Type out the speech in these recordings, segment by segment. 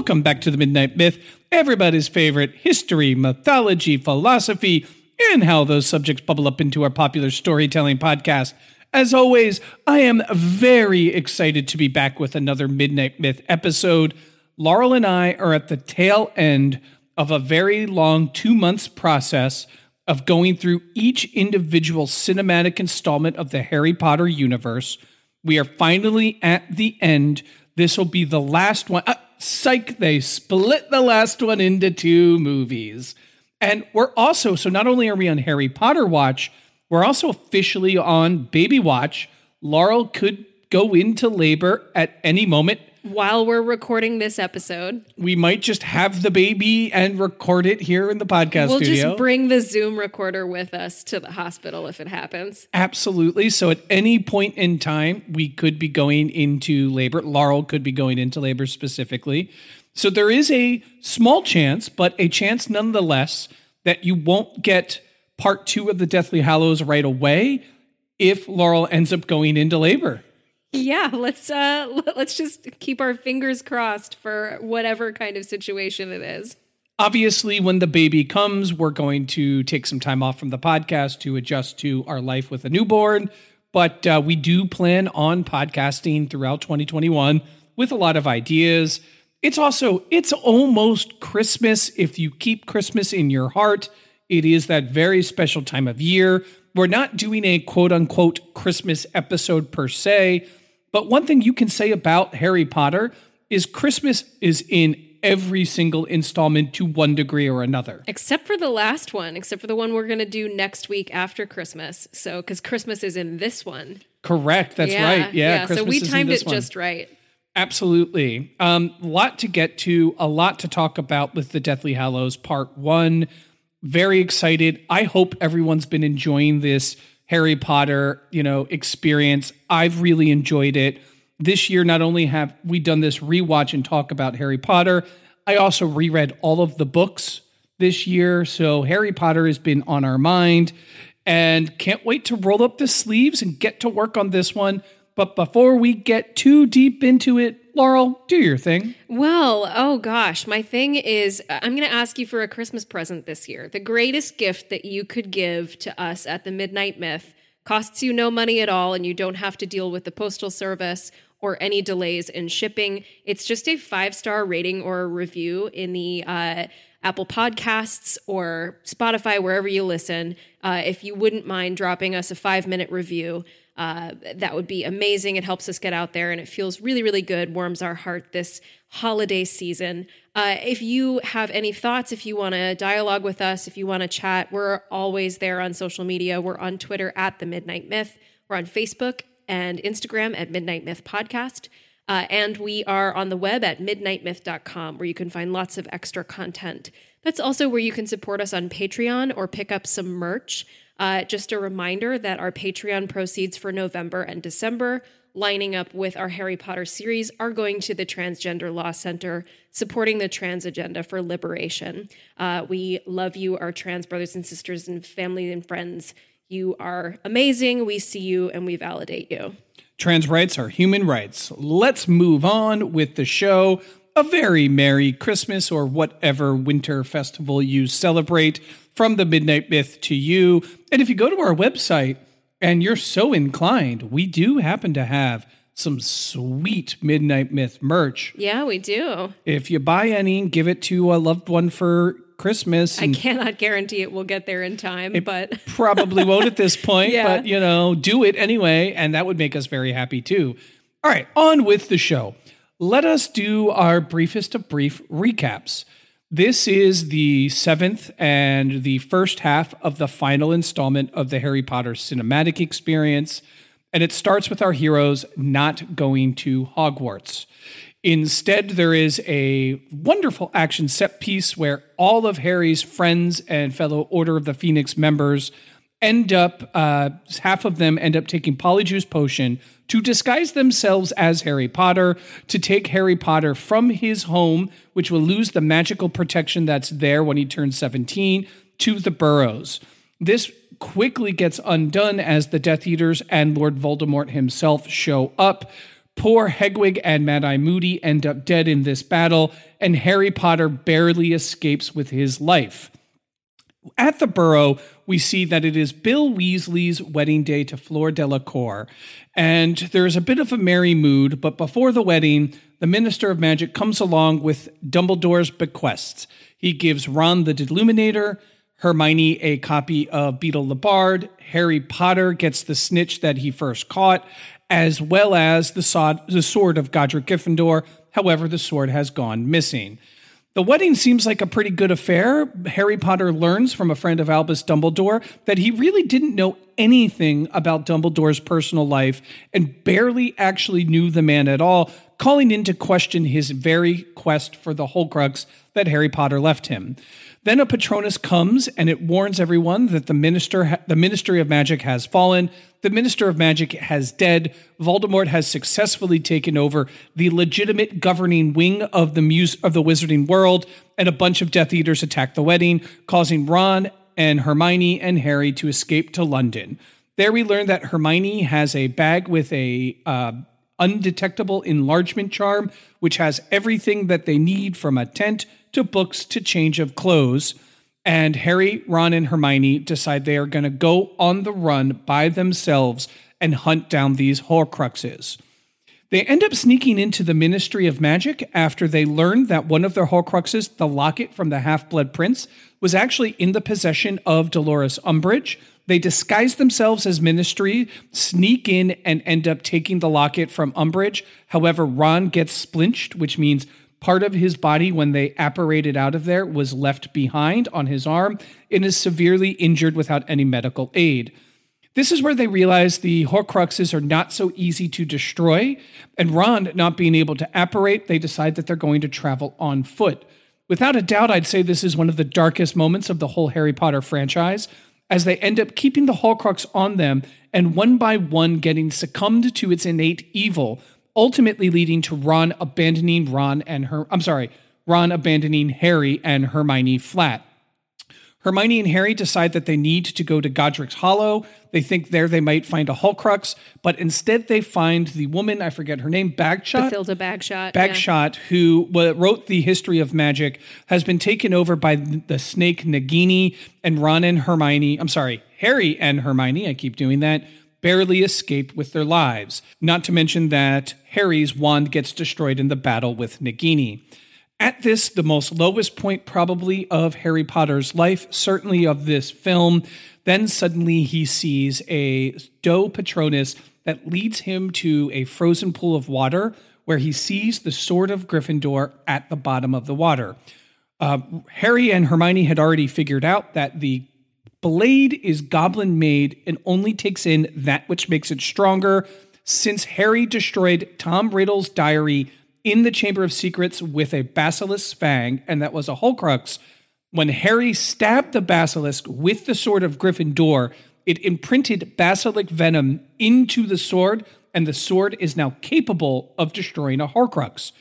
Welcome back to the Midnight Myth, everybody's favorite history, mythology, philosophy, and how those subjects bubble up into our popular storytelling podcast. As always, I am very excited to be back with another Midnight Myth episode. Laurel and I are at the tail end of a very long two months process of going through each individual cinematic installment of the Harry Potter universe. We are finally at the end. This will be the last one. Uh, psych, they split the last one into two movies. And we're also, so not only are we on Harry Potter watch, we're also officially on baby watch. Laurel could go into labor at any moment. While we're recording this episode, We might just have the baby and record it here in the podcast we'll studio. just bring the Zoom recorder with us to the hospital if it happens. Absolutely. So at any point in time, we could be going into labor. Laurel could be going into labor specifically. So there is a small chance, but a chance nonetheless, that you won't get part two of the Deathly Hallows right away if Laurel ends up going into labor. Yeah, let's uh let's just keep our fingers crossed for whatever kind of situation it is. Obviously, when the baby comes, we're going to take some time off from the podcast to adjust to our life with a newborn. But uh, we do plan on podcasting throughout 2021 with a lot of ideas. It's also it's almost Christmas. If you keep Christmas in your heart, it is that very special time of year. We're not doing a quote unquote Christmas episode per se, but one thing you can say about Harry Potter is Christmas is in every single installment to one degree or another. Except for the last one, except for the one we're going to do next week after Christmas. So cuz Christmas is in this one. Correct. That's right. Yeah. so Christmas we is in timed it one. just right. Absolutely. Um, a lot to get to, a lot to talk about with the Deathly Hallows Part One. Very excited. I hope everyone's been enjoying this Harry Potter, you know, experience. I've really enjoyed it. This year, not only have we done this rewatch and talk about Harry Potter, I also reread all of the books this year. So Harry Potter has been on our mind and can't wait to roll up the sleeves and get to work on this one. But before we get too deep into it, Laurel, do your thing. Well, oh gosh, my thing is I'm going to ask you for a Christmas present this year. The greatest gift that you could give to us at the Midnight Myth costs you no money at all, and you don't have to deal with the postal service or any delays in shipping. It's just a five star rating or a review in the uh, Apple Podcasts or Spotify, wherever you listen. Uh, if you wouldn't mind dropping us a five minute review, uh, that would be amazing. It helps us get out there and it feels really, really good, warms our heart this holiday season. Uh, if you have any thoughts, if you want to dialogue with us, if you want to chat, we're always there on social media. We're on Twitter at The Midnight Myth, we're on Facebook and Instagram at Midnight Myth Podcast. Uh, and we are on the web at midnightmyth.com where you can find lots of extra content. That's also where you can support us on Patreon or pick up some merch. Uh, just a reminder that our Patreon proceeds for November and December, lining up with our Harry Potter series, are going to the Transgender Law Center, supporting the trans agenda for liberation. Uh, we love you, our trans brothers and sisters, and family and friends. You are amazing. We see you and we validate you. Trans rights are human rights. Let's move on with the show. A very Merry Christmas or whatever winter festival you celebrate from the Midnight Myth to you. And if you go to our website and you're so inclined, we do happen to have some sweet Midnight Myth merch. Yeah, we do. If you buy any, give it to a loved one for Christmas. I cannot guarantee it will get there in time, but probably won't at this point, Yeah. but you know, do it anyway, and that would make us very happy too. All right, on with the show. Let us do our briefest of brief recaps. This is the seventh and the first half of the final installment of the Harry Potter cinematic experience, and it starts with our heroes not going to Hogwarts. Instead, there is a wonderful action set piece where all of Harry's friends and fellow Order of the Phoenix members end up, uh, half of them end up taking Polyjuice Potion to disguise themselves as Harry Potter, to take Harry Potter from his home, which will lose the magical protection that's there when he turns 17, to the Burrows. This quickly gets undone as the Death Eaters and Lord Voldemort himself show up. Poor Hedwig and Mad Eye Moody end up dead in this battle, and Harry Potter barely escapes with his life. At the Burrow, we see that it is Bill Weasley's wedding day to Fleur Delacour, and there is a bit of a merry mood. But before the wedding, the Minister of Magic comes along with Dumbledore's bequests. He gives Ron the Deluminator, Hermione a copy of Beedle the Bard, Harry Potter gets the snitch that he first caught, as well as the sword, the sword of Godric Gryffindor. However, the sword has gone missing. The wedding seems like a pretty good affair. Harry Potter learns from a friend of Albus Dumbledore that he really didn't know anything about Dumbledore's personal life and barely actually knew the man at all, calling into question his very quest for the Horcrux that Harry Potter left him. Then a Patronus comes and it warns everyone that the minister, the Ministry of Magic has fallen. The Minister of Magic has dead. Voldemort has successfully taken over the legitimate governing wing of the muse of the wizarding world, and a bunch of Death Eaters attack the wedding, causing Ron and Hermione and Harry to escape to London. There we learn that Hermione has a bag with a uh, undetectable enlargement charm, which has everything that they need from a tent to books to change of clothes. And Harry, Ron, and Hermione decide they are going to go on the run by themselves and hunt down these Horcruxes. They end up sneaking into the Ministry of Magic after they learn that one of their Horcruxes, the locket from the Half Blood Prince, was actually in the possession of Dolores Umbridge. They disguise themselves as Ministry, sneak in, and end up taking the locket from Umbridge. However, Ron gets splinched, which means part of his body, when they apparated out of there, was left behind on his arm and is severely injured without any medical aid. This is where they realize the Horcruxes are not so easy to destroy, and Ron not being able to apparate, they decide that they're going to travel on foot. Without a doubt, I'd say this is one of the darkest moments of the whole Harry Potter franchise, as they end up keeping the Horcrux on them and one by one getting succumbed to its innate evil, ultimately leading to Ron abandoning Ron and her. I'm sorry, Ron abandoning Harry and Hermione flat. Hermione and Harry decide that they need to go to Godric's Hollow. They think there they might find a Horcrux, but instead they find the woman, I forget her name, Bagshot. Bathilda Bagshot. yeah. Bagshot, who wrote the history of magic, has been taken over by the snake Nagini, and Ron and Hermione, I'm sorry, Harry and Hermione, I keep doing that, barely escape with their lives. Not to mention that Harry's wand gets destroyed in the battle with Nagini. At this, the most lowest point probably of Harry Potter's life, certainly of this film, then suddenly he sees a doe Patronus that leads him to a frozen pool of water where he sees the sword of Gryffindor at the bottom of the water. Uh, Harry and Hermione had already figured out that the blade is goblin made and only takes in that which makes it stronger. Since Harry destroyed Tom Riddle's diary in the Chamber of Secrets with a basilisk fang, and that was a Horcrux, when Harry stabbed the basilisk with the sword of Gryffindor, It imprinted basilisk venom into the sword, and the sword is now capable of destroying a Horcrux.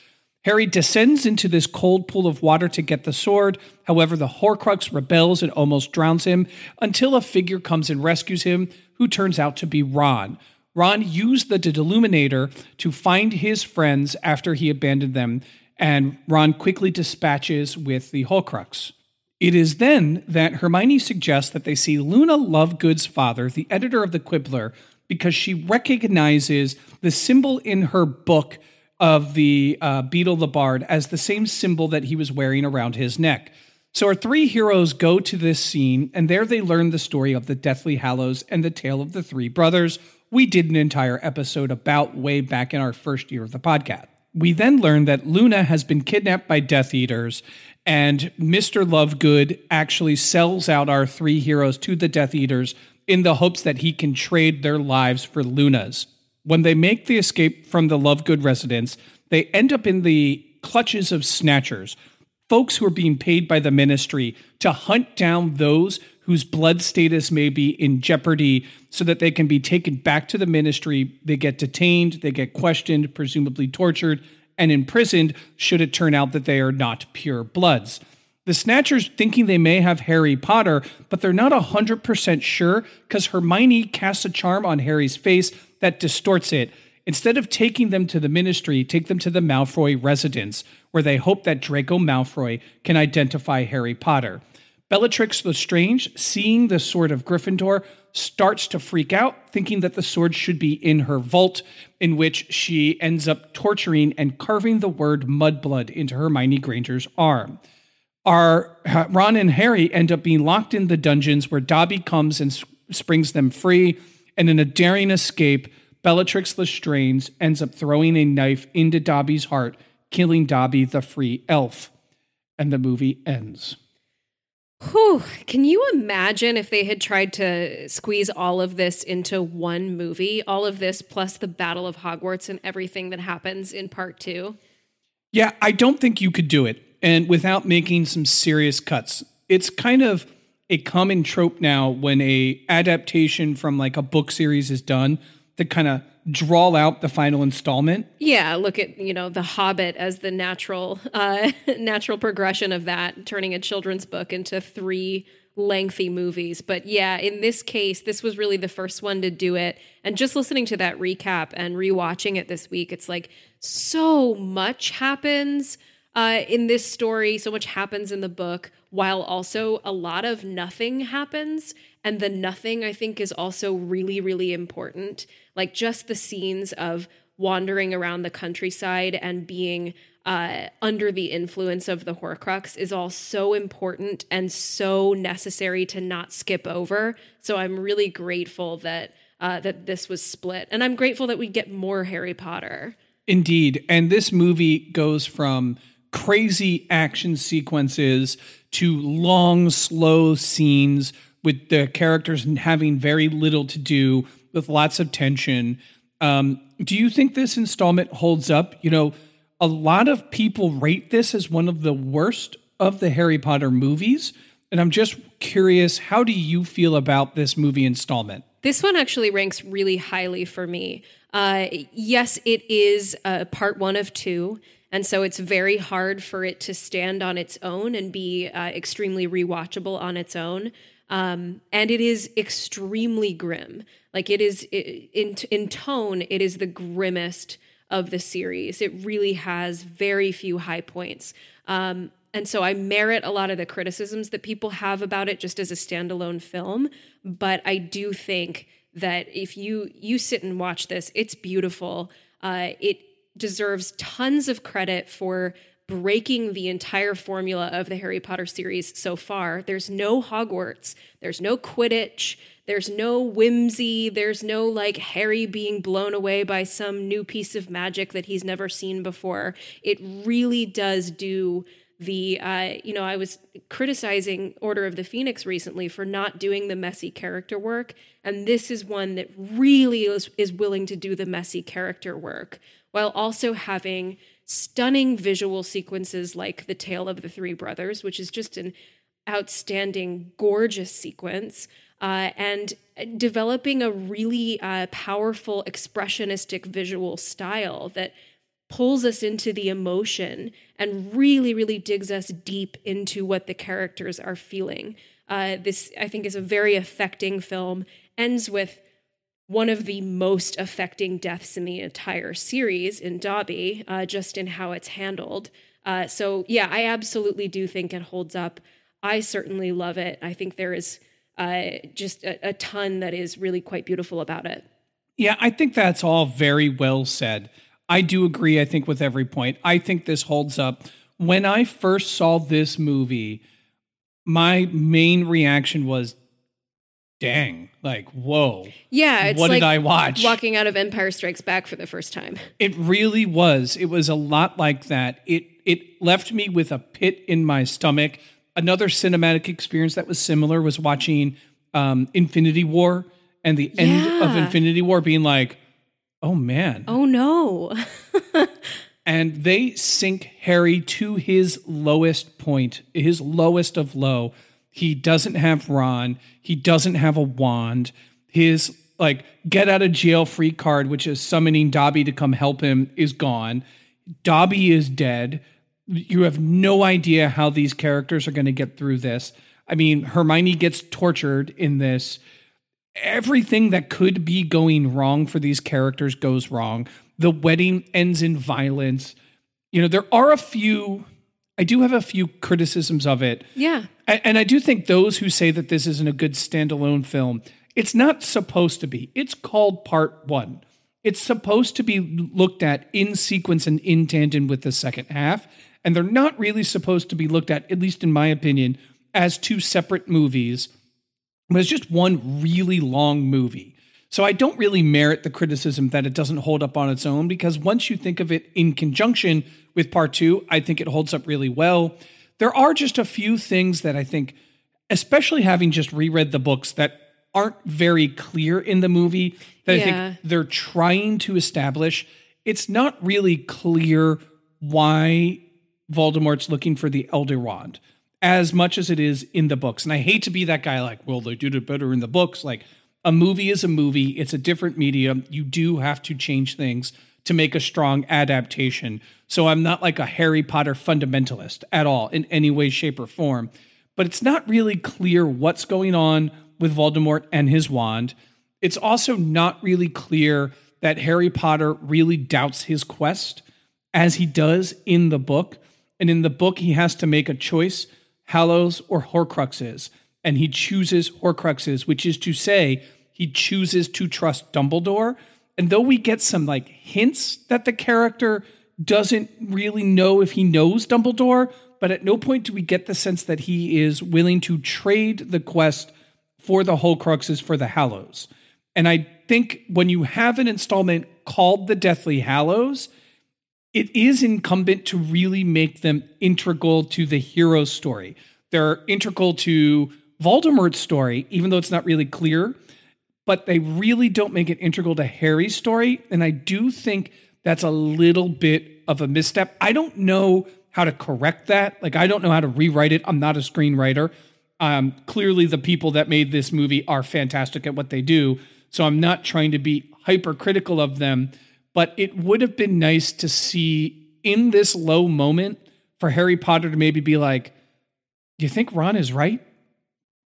Harry descends into this cold pool of water to get the sword. However, the Horcrux rebels and almost drowns him until a figure comes and rescues him, who turns out to be Ron. Ron used the Deluminator to find his friends after he abandoned them, and Ron quickly dispatches with the Horcrux. It is then that Hermione suggests that they see Luna Lovegood's father, the editor of the Quibbler, because she recognizes the symbol in her book of the uh, Beedle the Bard as the same symbol that he was wearing around his neck. So our three heroes go to this scene, and there they learn the story of the Deathly Hallows and the tale of the three brothers. We did an entire episode about way back in our first year of the podcast. We then learn that Luna has been kidnapped by Death Eaters, and Mr. Lovegood actually sells out our three heroes to the Death Eaters in the hopes that he can trade their lives for Luna's. When they make the escape from the Lovegood residence, they end up in the clutches of snatchers, folks who are being paid by the ministry to hunt down those whose blood status may be in jeopardy so that they can be taken back to the ministry. They get detained, they get questioned, presumably tortured, and imprisoned should it turn out that they are not pure bloods. The Snatchers thinking they may have Harry Potter, but they're not 100% sure because Hermione casts a charm on Harry's face that distorts it. Instead of taking them to the ministry, take them to the Malfoy residence, where they hope that Draco Malfoy can identify Harry Potter. Bellatrix Lestrange, seeing the sword of Gryffindor, starts to freak out, thinking that the sword should be in her vault, in which she ends up torturing and carving the word mudblood into Hermione Granger's arm. Our uh, Ron and Harry end up being locked in the dungeons where Dobby comes and springs them free, and in a daring escape, Bellatrix Lestrange ends up throwing a knife into Dobby's heart, killing Dobby the free elf. And the movie ends. Whew. Can you imagine if they had tried to squeeze all of this into one movie? All of this plus the Battle of Hogwarts and everything that happens in part two? Yeah, I don't think you could do it. And without making some serious cuts. It's kind of a common trope now when a adaptation from like a book series is done to kind of draw out the final installment. Yeah, look at you know the Hobbit as the natural uh, natural progression of that, turning a children's book into three lengthy movies. But yeah, in this case, this was really the first one to do it. And just listening to that recap and rewatching it this week, it's like so much happens uh, in this story. So much happens in the book, while also a lot of nothing happens. And the nothing, I think, is also really, really important. Like just the scenes of wandering around the countryside and being uh, under the influence of the Horcrux is all so important and so necessary to not skip over. So I'm really grateful that uh, that this was split, and I'm grateful that we get more Harry Potter. Indeed, and this movie goes from crazy action sequences to long, slow scenes with the characters having very little to do with lots of tension. Um, do you think this installment holds up? You know, a lot of people rate this as one of the worst of the Harry Potter movies. And I'm just curious, how do you feel about this movie installment? This one actually ranks really highly for me. Uh, yes, it is uh, part one of two. And so it's very hard for it to stand on its own and be uh, extremely rewatchable on its own. Um, and it is extremely grim. Like it is in in tone, it is the grimmest of the series. It really has very few high points. Um, and so I merit a lot of the criticisms that people have about it just as a standalone film. But I do think that if you you sit and watch this, it's beautiful. Uh, it deserves tons of credit for breaking the entire formula of the Harry Potter series so far. There's no Hogwarts, there's no Quidditch, there's no whimsy, there's no like Harry being blown away by some new piece of magic that he's never seen before. It really does do the uh, you know i was criticizing order of the phoenix recently for not doing the messy character work and this is one that really is, is willing to do the messy character work while also having stunning visual sequences like The Tale of the Three Brothers, which is just an outstanding, gorgeous sequence. uh, and developing a really uh, powerful expressionistic visual style that pulls us into the emotion and really, really digs us deep into what the characters are feeling. Uh, this, I think, is a very affecting film. Ends with one of the most affecting deaths in the entire series in Dobby, uh, just in how it's handled. Uh, so, yeah, I absolutely do think it holds up. I certainly love it. I think there is uh, just a, a ton that is really quite beautiful about it. Yeah, I think that's all very well said. I do agree, I think, with every point. I think this holds up. When I first saw this movie, my main reaction was, dang, like, whoa. Yeah, it's what like did I watch? walking out of Empire Strikes Back for the first time. It really was. It was a lot like that. It it left me with a pit in my stomach. Another cinematic experience that was similar was watching um, Infinity War and the end of Infinity War being like, oh man. Oh no. and they sink Harry to his lowest point, his lowest of low. He doesn't have Ron. He doesn't have a wand. His like get out of jail free card, which is summoning Dobby to come help him, is gone. Dobby is dead. You have no idea how these characters are going to get through this. I mean, Hermione gets tortured in this everything that could be going wrong for these characters goes wrong. The wedding ends in violence. You know, there are a few, I do have a few criticisms of it. yeah. And I do think those who say that this isn't a good standalone film, it's not supposed to be. It's called part one. It's supposed to be looked at in sequence and in tandem with the second half. And they're not really supposed to be looked at, at least in my opinion, as two separate movies but it's just one really long movie. So I don't really merit the criticism that it doesn't hold up on its own because once you think of it in conjunction with part two, I think it holds up really well. There are just a few things that I think, especially having just reread the books, that aren't very clear in the movie that I think they're trying to establish. It's not really clear why Voldemort's looking for the Elder Wand as much as it is in the books. And I hate to be that guy like, well, they did it better in the books. Like a movie is a movie, it's a different medium. You do have to change things to make a strong adaptation. So I'm not like a Harry Potter fundamentalist at all in any way, shape, or form. But it's not really clear what's going on with Voldemort and his wand. It's also not really clear that Harry Potter really doubts his quest as he does in the book. And in the book, he has to make a choice Hallows or Horcruxes. And he chooses Horcruxes, which is to say, he chooses to trust Dumbledore. And though we get some like hints that the character doesn't really know if he knows Dumbledore, but at no point do we get the sense that he is willing to trade the quest for the Horcruxes for the Hallows. And I think when you have an installment called The Deathly Hallows, it is incumbent to really make them integral to the hero's story. They're integral to Voldemort's story, even though it's not really clear, but they really don't make it integral to Harry's story. And I do think that's a little bit of a misstep. I don't know how to correct that. Like, I don't know how to rewrite it. I'm not a screenwriter. Um, clearly, the people that made this movie are fantastic at what they do. So I'm not trying to be hypercritical of them but it would have been nice to see in this low moment for Harry Potter to maybe be like, Do you think Ron is right?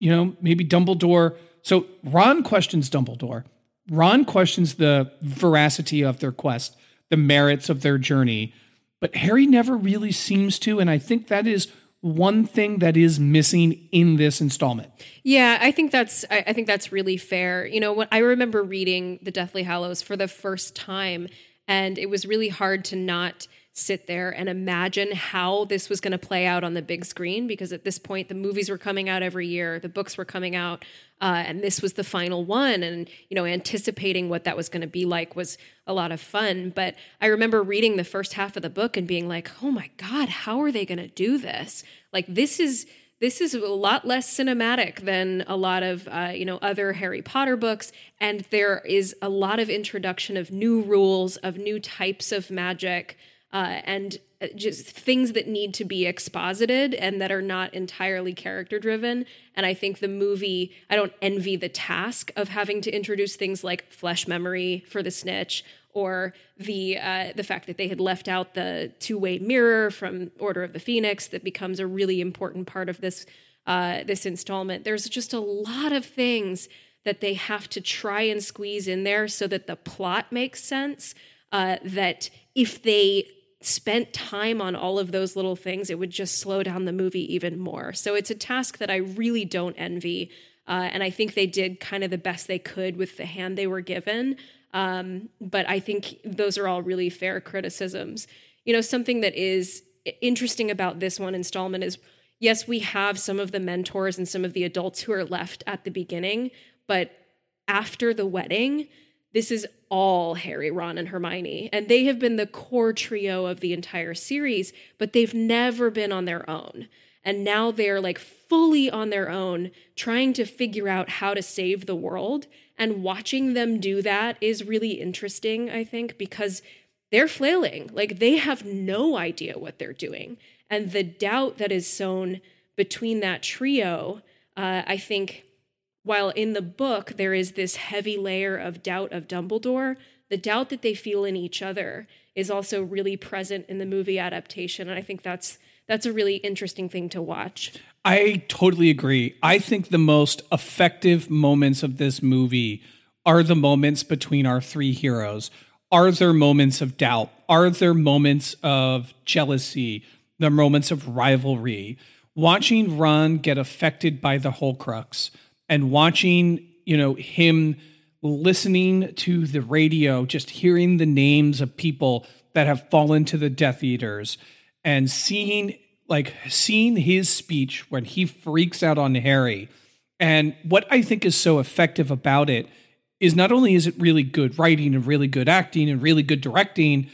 You know, maybe Dumbledore. So Ron questions Dumbledore. Ron questions the veracity of their quest, the merits of their journey. But Harry never really seems to. And I think that is one thing that is missing in this installment. Yeah, I think that's I, I think that's really fair. You know, when I remember reading The Deathly Hallows for the first time, and it was really hard to not sit there and imagine how this was going to play out on the big screen because at this point the movies were coming out every year, the books were coming out, uh, and this was the final one. And you know, anticipating what that was going to be like was a lot of fun. But I remember reading the first half of the book and being like, "Oh my god, how are they going to do this? Like this is." this is a lot less cinematic than a lot of uh, you know other Harry Potter books, and there is a lot of introduction of new rules, of new types of magic, uh, and uh, just things that need to be exposited and that are not entirely character driven. And I think the movie, I don't envy the task of having to introduce things like flesh memory for the snitch or the uh, the fact that they had left out the two way mirror from Order of the Phoenix that becomes a really important part of this uh, this installment. There's just a lot of things that they have to try and squeeze in there so that the plot makes sense. Uh, that if they spent time on all of those little things, it would just slow down the movie even more. So it's a task that I really don't envy. Uh, and I think they did kind of the best they could with the hand they were given. Um, but I think those are all really fair criticisms. You know, something that is interesting about this one installment is yes, we have some of the mentors and some of the adults who are left at the beginning, but after the wedding, this is all Harry, Ron, and Hermione. And they have been the core trio of the entire series, but they've never been on their own. And now they're like fully on their own, trying to figure out how to save the world. And watching them do that is really interesting, I think, because they're flailing. Like they have no idea what they're doing. And the doubt that is sown between that trio, uh, I think, while in the book there is this heavy layer of doubt of Dumbledore, the doubt that they feel in each other is also really present in the movie adaptation. And I think that's that's a really interesting thing to watch. I totally agree. I think the most effective moments of this movie are the moments between our three heroes. Are there moments of doubt? Are there moments of jealousy? The moments of rivalry? Watching Ron get affected by the Horcrux and watching, you know, him listening to the radio, just hearing the names of people that have fallen to the Death Eaters and seeing like seeing his speech when he freaks out on Harry. And what I think is so effective about it is not only is it really good writing and really good acting and really good directing,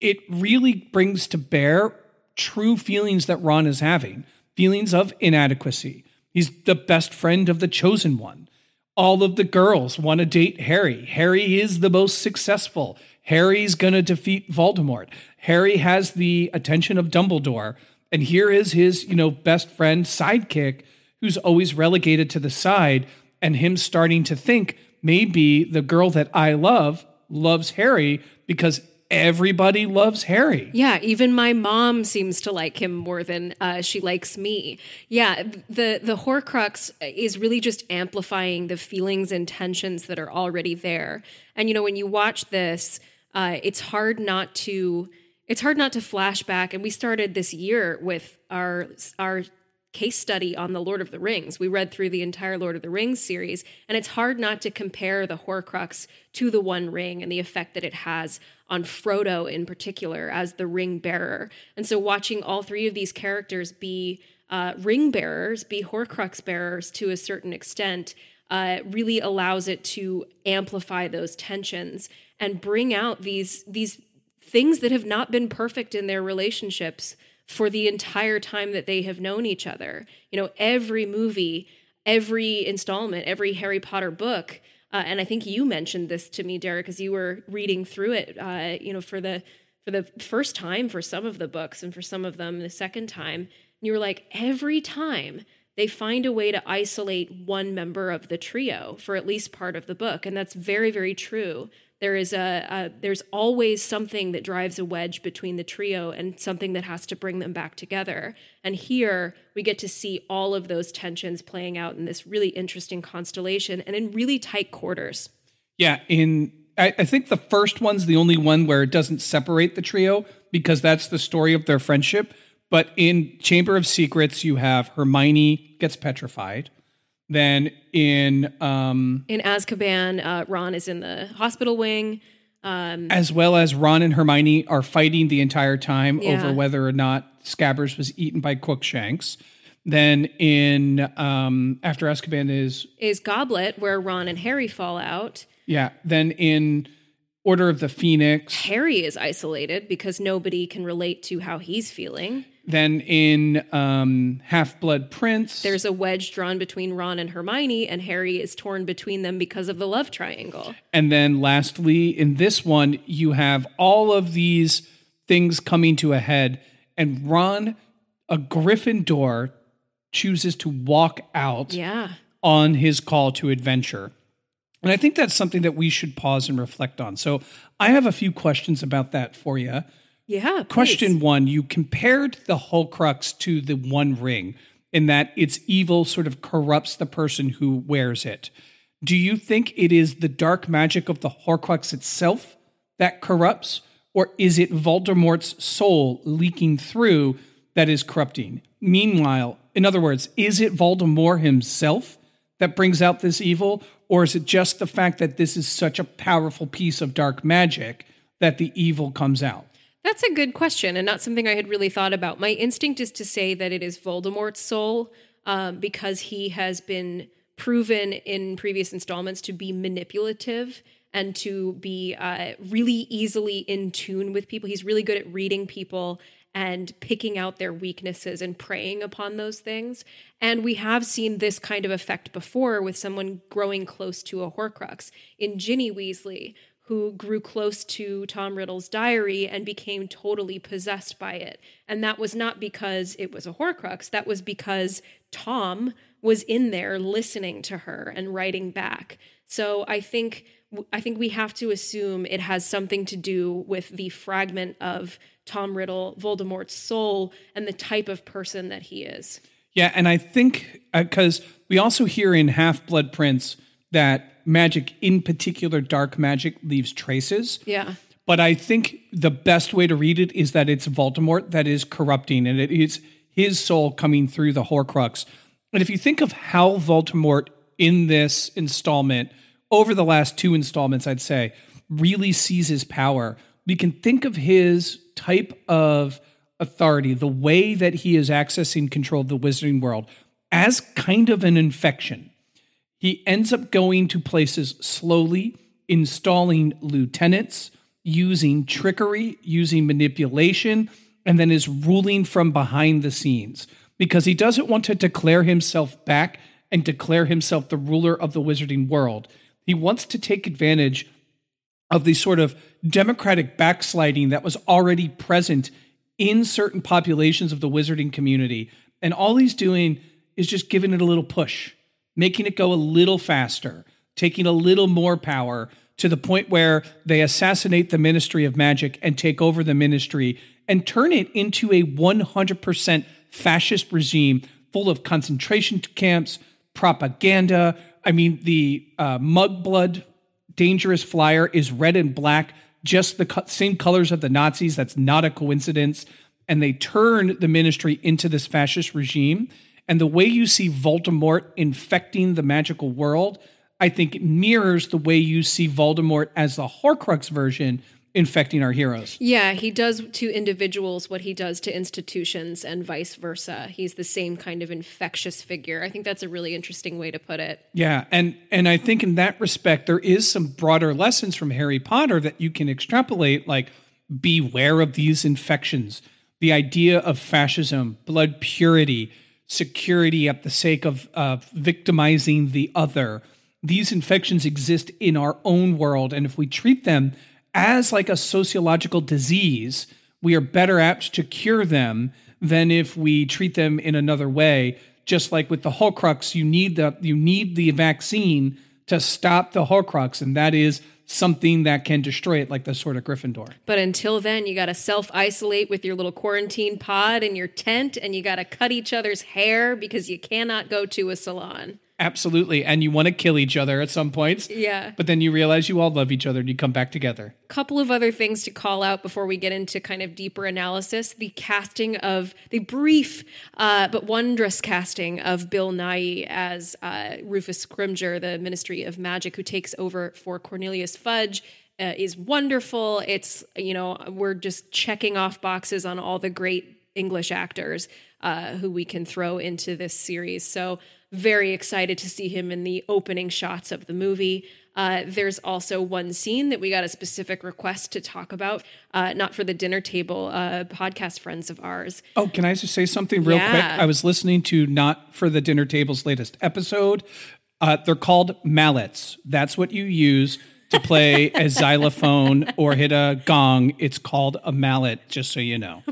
it really brings to bear true feelings that Ron is having feelings of inadequacy. He's the best friend of the chosen one. All of the girls want to date Harry. Harry is the most successful. Harry's going to defeat Voldemort. Harry has the attention of Dumbledore. And here is his, you know, best friend sidekick who's always relegated to the side and him starting to think maybe the girl that I love loves Harry because everybody loves Harry. Yeah, even my mom seems to like him more than uh, she likes me. Yeah, the the Horcrux is really just amplifying the feelings and tensions that are already there. And you know, when you watch this, uh, it's hard not to it's hard not to flashback. And we started this year with our our case study on the Lord of the Rings. We read through the entire Lord of the Rings series, and it's hard not to compare the Horcrux to the One Ring and the effect that it has on Frodo in particular as the ring bearer. And so, watching all three of these characters be uh, ring bearers, be Horcrux bearers to a certain extent, uh, really allows it to amplify those tensions and bring out these these things that have not been perfect in their relationships for the entire time that they have known each other. You know, every movie, every installment, every Harry Potter book, uh, and I think you mentioned this to me, Derek, as you were reading through it. Uh, you know, for the for the first time for some of the books, and for some of them the second time, and you were like, every time they find a way to isolate one member of the trio for at least part of the book, and that's very, very true there is a, a, there's always something that drives a wedge between the trio and something that has to bring them back together. And here we get to see all of those tensions playing out in this really interesting constellation and in really tight quarters. Yeah in I, I think the first one's the only one where it doesn't separate the trio because that's the story of their friendship. But in chamber of secrets you have hermione gets petrified then in um, in Azkaban, uh, Ron is in the hospital wing. Um, as well as Ron and Hermione are fighting the entire time yeah. over whether or not Scabbers was eaten by Crookshanks. Then in um, after Azkaban is is Goblet where Ron and Harry fall out. Yeah. Then in Order of the Phoenix, Harry is isolated because nobody can relate to how he's feeling. Then in um, Half Blood Prince, there's a wedge drawn between Ron and Hermione, and Harry is torn between them because of the love triangle. And then lastly, in this one, you have all of these things coming to a head, and Ron, a Gryffindor, chooses to walk out Yeah. on his call to adventure. And I think that's something that we should pause and reflect on. So I have a few questions about that for you. Yeah. please. Question one You compared the Horcrux to the One Ring in that its evil sort of corrupts the person who wears it. Do you think it is the dark magic of the Horcrux itself that corrupts, or is it Voldemort's soul leaking through that is corrupting? Meanwhile, in other words, is it Voldemort himself that brings out this evil, or is it just the fact that this is such a powerful piece of dark magic that the evil comes out? That's a good question and not something I had really thought about. My instinct is to say that it is Voldemort's soul um, because he has been proven in previous installments to be manipulative and to be uh, really easily in tune with people. He's really good at reading people and picking out their weaknesses and preying upon those things. And we have seen this kind of effect before with someone growing close to a Horcrux. In Ginny Weasley, who grew close to Tom Riddle's diary and became totally possessed by it. And that was not because it was a Horcrux, that was because Tom was in there listening to her and writing back. So I think I think we have to assume it has something to do with the fragment of Tom Riddle, Voldemort's soul, and the type of person that he is. Yeah, and I think uh, because we also hear in Half Blood Prince that magic, in particular dark magic, leaves traces. Yeah. But I think the best way to read it is that it's Voldemort that is corrupting, and it is his soul coming through the Horcrux. And if you think of how Voldemort in this installment, over the last two installments, I'd say, really sees his power, we can think of his type of authority, the way that he is accessing control of the wizarding world, as kind of an infection. He ends up going to places slowly, installing lieutenants, using trickery, using manipulation, and then is ruling from behind the scenes because he doesn't want to declare himself back and declare himself the ruler of the wizarding world. He wants to take advantage of the sort of democratic backsliding that was already present in certain populations of the wizarding community. And all he's doing is just giving it a little push, making it go a little faster, taking a little more power to the point where they assassinate the Ministry of Magic and take over the ministry and turn it into a 100% fascist regime full of concentration camps, propaganda. I mean, the uh, Mudblood dangerous flyer is red and black, just the co- same colors of the Nazis. That's not a coincidence. And they turn the ministry into this fascist regime. And the way you see Voldemort infecting the magical world, I think mirrors the way you see Voldemort as the Horcrux version infecting our heroes. Yeah, he does to individuals what he does to institutions and vice versa. He's the same kind of infectious figure. I think that's a really interesting way to put it. Yeah, and and I think in that respect there is some broader lessons from Harry Potter that you can extrapolate like beware of these infections. The idea of fascism, blood purity, security at the sake of uh, victimizing the other. These infections exist in our own world and if we treat them as like a sociological disease, we are better apt to cure them than if we treat them in another way. Just like with the Horcrux, you need the you need the vaccine to stop the Horcrux, and that is something that can destroy it, like the Sword of Gryffindor. But until then, you got to self isolate with your little quarantine pod in your tent, and you got to cut each other's hair because you cannot go to a salon. Absolutely, and you want to kill each other at some points. Yeah. But then you realize you all love each other and you come back together. couple of other things to call out before we get into kind of deeper analysis the casting of the brief uh, but wondrous casting of bill nighy as uh, rufus scrimgeour the ministry of magic who takes over for cornelius fudge uh, is wonderful it's you know we're just checking off boxes on all the great english actors uh, who we can throw into this series so very excited to see him in the opening shots of the movie uh, there's also one scene that we got a specific request to talk about, uh, not for the dinner table uh, podcast friends of ours. Oh, can I just say something real Yeah. quick? I was listening to Not for the Dinner Table's latest episode. Uh, they're called mallets. That's what you use to play a xylophone or hit a gong. It's called a mallet, just so you know.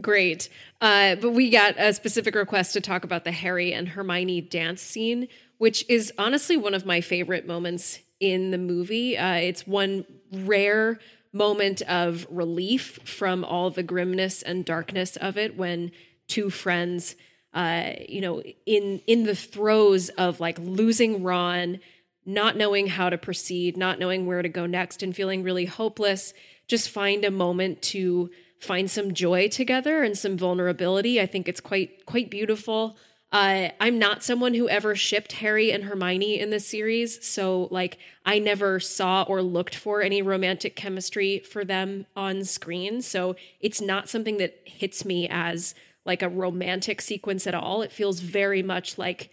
Great. Uh, but we got a specific request to talk about the Harry and Hermione dance scene, which is honestly one of my favorite moments in the movie. Uh, it's one rare moment of relief from all the grimness and darkness of it when two friends uh, you know in in the throes of like losing ron not knowing how to proceed not knowing where to go next and feeling really hopeless just find a moment to find some joy together and some vulnerability i think it's quite quite beautiful uh, I'm not someone who ever shipped Harry and Hermione in this series, so like I never saw or looked for any romantic chemistry for them on screen. So it's not something that hits me as like a romantic sequence at all. It feels very much like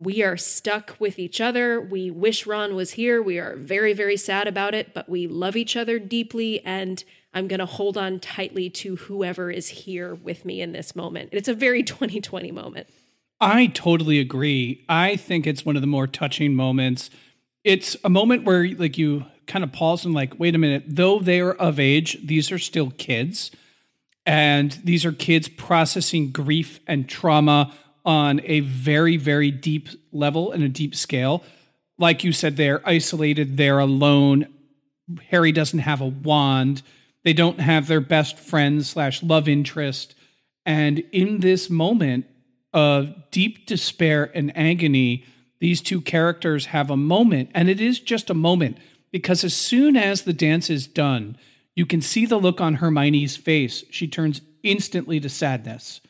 we are stuck with each other. We wish Ron was here. We are very, very sad about it, but we love each other deeply. And I'm going to hold on tightly to whoever is here with me in this moment. It's a very 2020 moment. I totally agree. I think it's one of the more touching moments. It's a moment where like you kind of pause and like, wait a minute, though they are of age, these are still kids. And these are kids processing grief and trauma on a very, very deep level and a deep scale. Like you said, they're isolated, they're alone. Harry doesn't have a wand. They don't have their best friend slash love interest. And in this moment, of deep despair and agony, these two characters have a moment, and it is just a moment because as soon as the dance is done, you can see the look on Hermione's face. She turns instantly to sadness.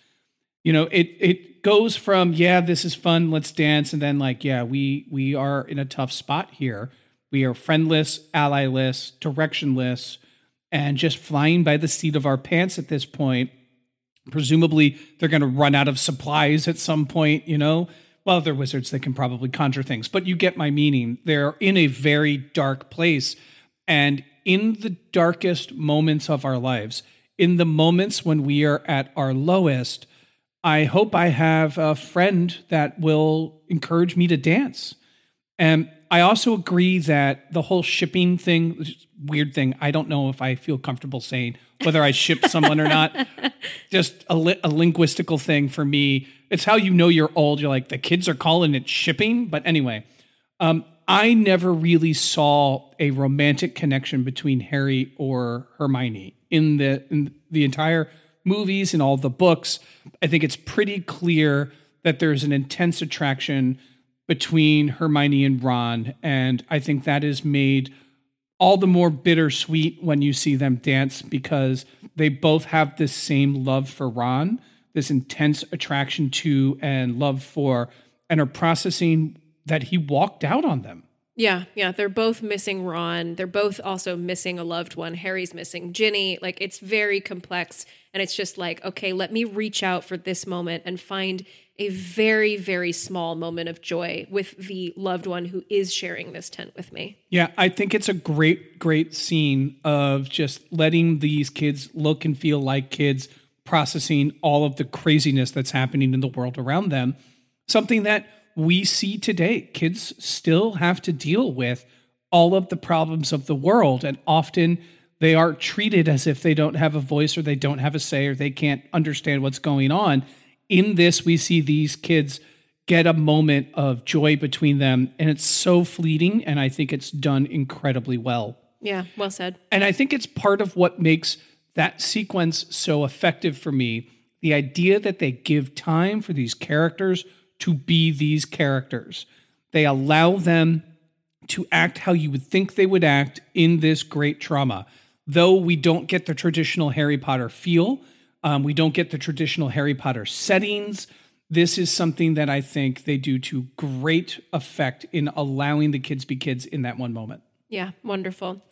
You know, it it goes from yeah, this is fun, let's dance, and then like yeah, we we are in a tough spot here. We are friendless, allyless, directionless, and just flying by the seat of our pants at this point Presumably, they're going to run out of supplies at some point, you know? Well, they're wizards, they can probably conjure things, but you get my meaning. They're in a very dark place. And in the darkest moments of our lives, in the moments when we are at our lowest, I hope I have a friend that will encourage me to dance. And I also agree that the whole shipping thing, weird thing, I don't know if I feel comfortable saying whether I ship someone or not. Just a, li- a linguistical thing for me. It's how you know you're old. You're like, the kids are calling it shipping. But anyway, um, I never really saw a romantic connection between Harry or Hermione in the in the entire movies and all the books. I think it's pretty clear that there's an intense attraction between Hermione and Ron, and I think that is made all the more bittersweet when you see them dance because they both have this same love for Ron, this intense attraction to and love for, and are processing that he walked out on them. Yeah, yeah, they're both missing Ron. They're both also missing a loved one. Harry's missing Ginny. Like it's very complex and it's just like, okay, let me reach out for this moment and find a very, very small moment of joy with the loved one who is sharing this tent with me. Yeah, I think it's a great, great scene of just letting these kids look and feel like kids, processing all of the craziness that's happening in the world around them. Something that we see today. Kids still have to deal with all of the problems of the world, and often they are treated as if they don't have a voice or they don't have a say or they can't understand what's going on in this, we see these kids get a moment of joy between them, and it's so fleeting. And I think it's done incredibly well. Yeah, well said. And I think it's part of what makes that sequence so effective for me. The idea that they give time for these characters to be these characters, they allow them to act how you would think they would act in this great trauma. Though we don't get the traditional Harry Potter feel, um, we don't get the traditional Harry Potter settings. This is something that I think they do to great effect in allowing the kids be kids in that one moment. Yeah, wonderful.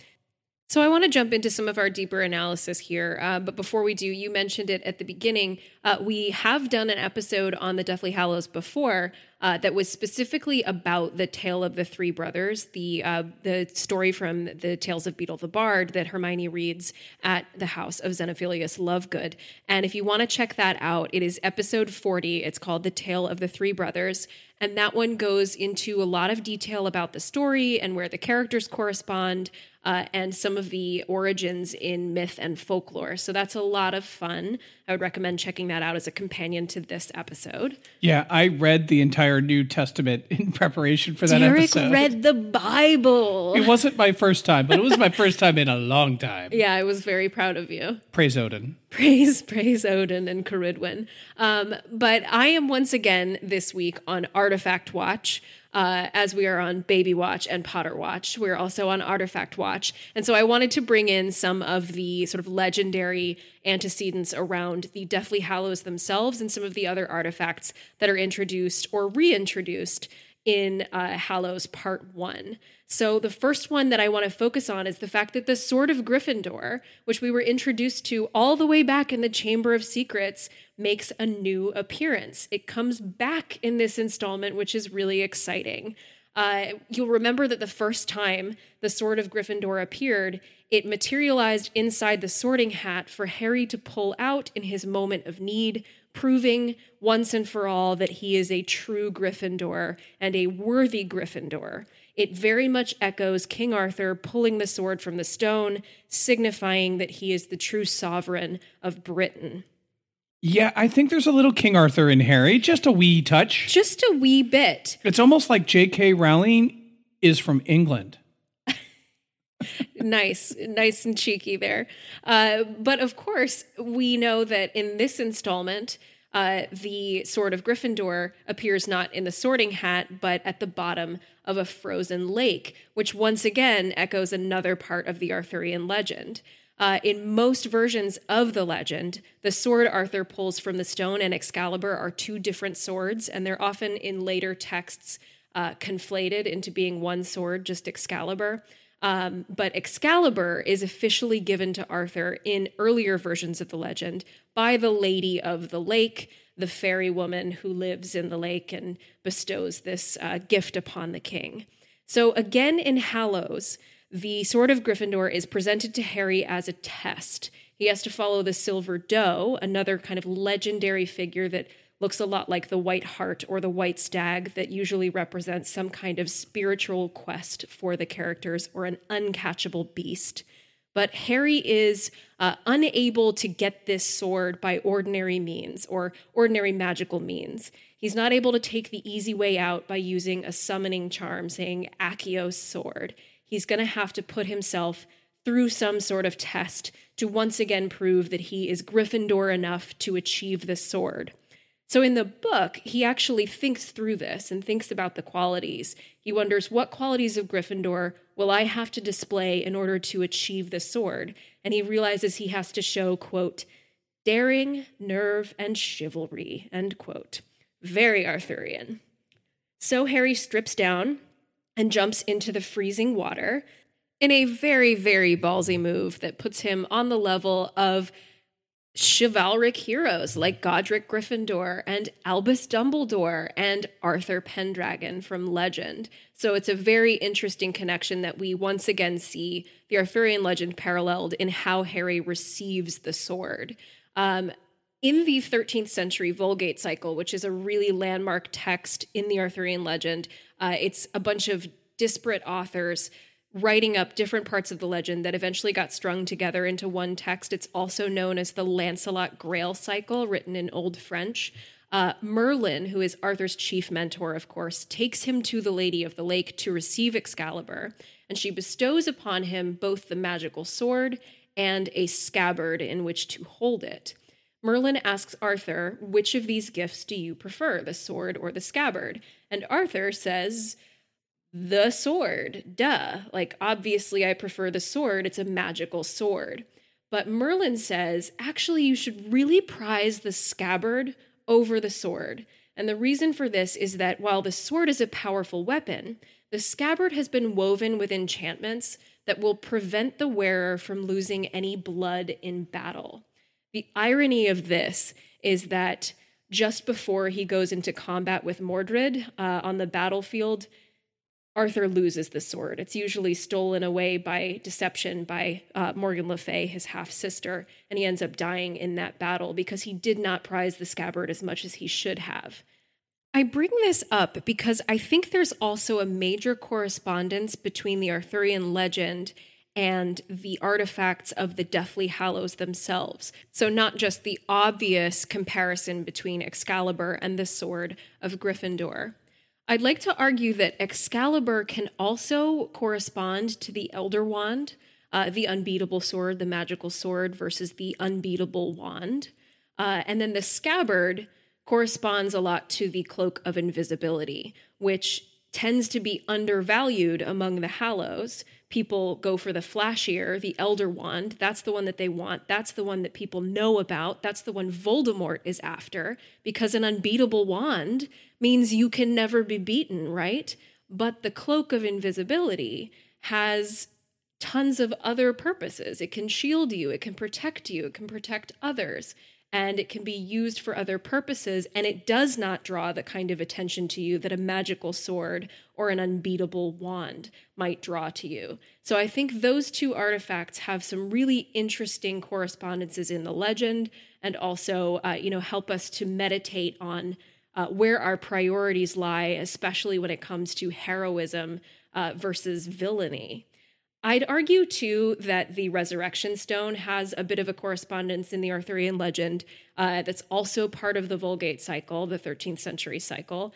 So I want to jump into some of our deeper analysis here. Uh, but before we do, you mentioned it at the beginning. Uh, we have done an episode on the Deathly Hallows before. uh, that was specifically about the tale of the three brothers, the uh, the story from the Tales of Beedle the Bard that Hermione reads at the house of Xenophilius Lovegood. And if you want to check that out, it is episode 40. It's called The Tale of the Three Brothers. And that one goes into a lot of detail about the story and where the characters correspond uh, and some of the origins in myth and folklore. So that's a lot of fun. I would recommend checking that out as a companion to this episode. Yeah, I read the entire New Testament in preparation for that Derek episode. read the Bible. it wasn't my first time, but it was my first time in a long time. Yeah, I was very proud of you. Praise Odin. Praise, praise Odin and Ceridwen. Um, but I am once again this week on Artifact Watch. Uh, as we are on Baby Watch and Potter Watch. We're also on Artifact Watch. And so I wanted to bring in some of the sort of legendary antecedents around the Deathly Hallows themselves and some of the other artifacts that are introduced or reintroduced in uh, Hallows Part 1. So, the first one that I want to focus on is the fact that the Sword of Gryffindor, which we were introduced to all the way back in the Chamber of Secrets, makes a new appearance. It comes back in this installment, which is really exciting. Uh, you'll remember that the first time the Sword of Gryffindor appeared, it materialized inside the sorting hat for Harry to pull out in his moment of need, proving once and for all that he is a true Gryffindor and a worthy Gryffindor. It very much echoes King Arthur pulling the sword from the stone, signifying that he is the true sovereign of Britain. Yeah, I think there's a little King Arthur in Harry, just a wee touch. Just a wee bit. It's almost like J.K. Rowling is from England. nice, nice and cheeky there. Uh, but of course, we know that in this installment, uh, the Sword of Gryffindor appears not in the sorting hat, but at the bottom of a frozen lake, which once again echoes another part of the Arthurian legend. Uh, in most versions of the legend, the sword Arthur pulls from the stone and Excalibur are two different swords, and they're often in later texts uh, conflated into being one sword, just Excalibur. Um, but Excalibur is officially given to Arthur in earlier versions of the legend by the Lady of the Lake, the fairy woman who lives in the lake and bestows this uh, gift upon the king. So, again in Hallows, the Sword of Gryffindor is presented to Harry as a test. He has to follow the Silver Doe, another kind of legendary figure that looks a lot like the White Hart or the White Stag, that usually represents some kind of spiritual quest for the characters or an uncatchable beast. But Harry is uh, unable to get this sword by ordinary means or ordinary magical means. He's not able to take the easy way out by using a summoning charm saying Accio's sword he's going to have to put himself through some sort of test to once again prove that he is Gryffindor enough to achieve the sword. So in the book, he actually thinks through this and thinks about the qualities. He wonders what qualities of Gryffindor will I have to display in order to achieve the sword? And he realizes he has to show, quote, daring, nerve, and chivalry, end quote. Very Arthurian. So Harry strips down, and jumps into the freezing water in a very, very ballsy move that puts him on the level of chivalric heroes like Godric Gryffindor and Albus Dumbledore and Arthur Pendragon from legend. So it's a very interesting connection that we once again see the Arthurian legend paralleled in how Harry receives the sword. Um, in the 13th century Vulgate cycle, which is a really landmark text in the Arthurian legend, uh, it's a bunch of disparate authors writing up different parts of the legend that eventually got strung together into one text. It's also known as the Lancelot Grail cycle, written in Old French. Uh, Merlin, who is Arthur's chief mentor, of course, takes him to the Lady of the Lake to receive Excalibur, and she bestows upon him both the magical sword and a scabbard in which to hold it. Merlin asks Arthur, Which of these gifts do you prefer, the sword or the scabbard? And Arthur says, The sword. Duh. Like, obviously, I prefer the sword. It's a magical sword. But Merlin says, Actually, you should really prize the scabbard over the sword. And the reason for this is that while the sword is a powerful weapon, the scabbard has been woven with enchantments that will prevent the wearer from losing any blood in battle. The irony of this is that just before he goes into combat with Mordred uh, on the battlefield, Arthur loses the sword. It's usually stolen away by deception by uh, Morgan Le Fay, his half sister, and he ends up dying in that battle because he did not prize the scabbard as much as he should have. I bring this up because I think there's also a major correspondence between the Arthurian legend and the artifacts of the Deathly Hallows themselves. So, not just the obvious comparison between Excalibur and the sword of Gryffindor. I'd like to argue that Excalibur can also correspond to the Elder Wand, uh, the unbeatable sword, the magical sword, versus the unbeatable wand. Uh, and then the scabbard corresponds a lot to the cloak of invisibility, which tends to be undervalued among the Hallows. People go for the flashier, the Elder Wand. That's the one that they want. That's the one that people know about. That's the one Voldemort is after, because an unbeatable wand means you can never be beaten, right? But the cloak of invisibility has tons of other purposes. It can shield you, it can protect you, it can protect others and it can be used for other purposes and it does not draw the kind of attention to you that a magical sword or an unbeatable wand might draw to you. So I think those two artifacts have some really interesting correspondences in the legend and also uh, you know help us to meditate on uh, where our priorities lie, especially when it comes to heroism uh, versus villainy. I'd argue too that the resurrection stone has a bit of a correspondence in the Arthurian legend uh, that's also part of the Vulgate cycle, the 13th century cycle.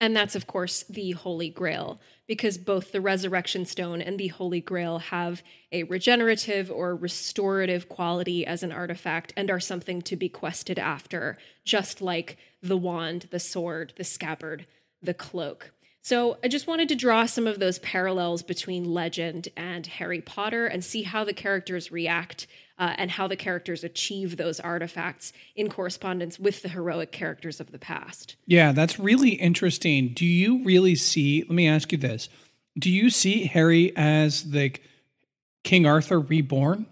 And that's, of course, the Holy Grail, because both the resurrection stone and the Holy Grail have a regenerative or restorative quality as an artifact and are something to be quested after, just like the wand, the sword, the scabbard, the cloak. So I just wanted to draw some of those parallels between legend and Harry Potter and see how the characters react uh, and how the characters achieve those artifacts in correspondence with the heroic characters of the past. Yeah, that's really interesting. Do you really see, let me ask you this. Do you see Harry as the King Arthur reborn?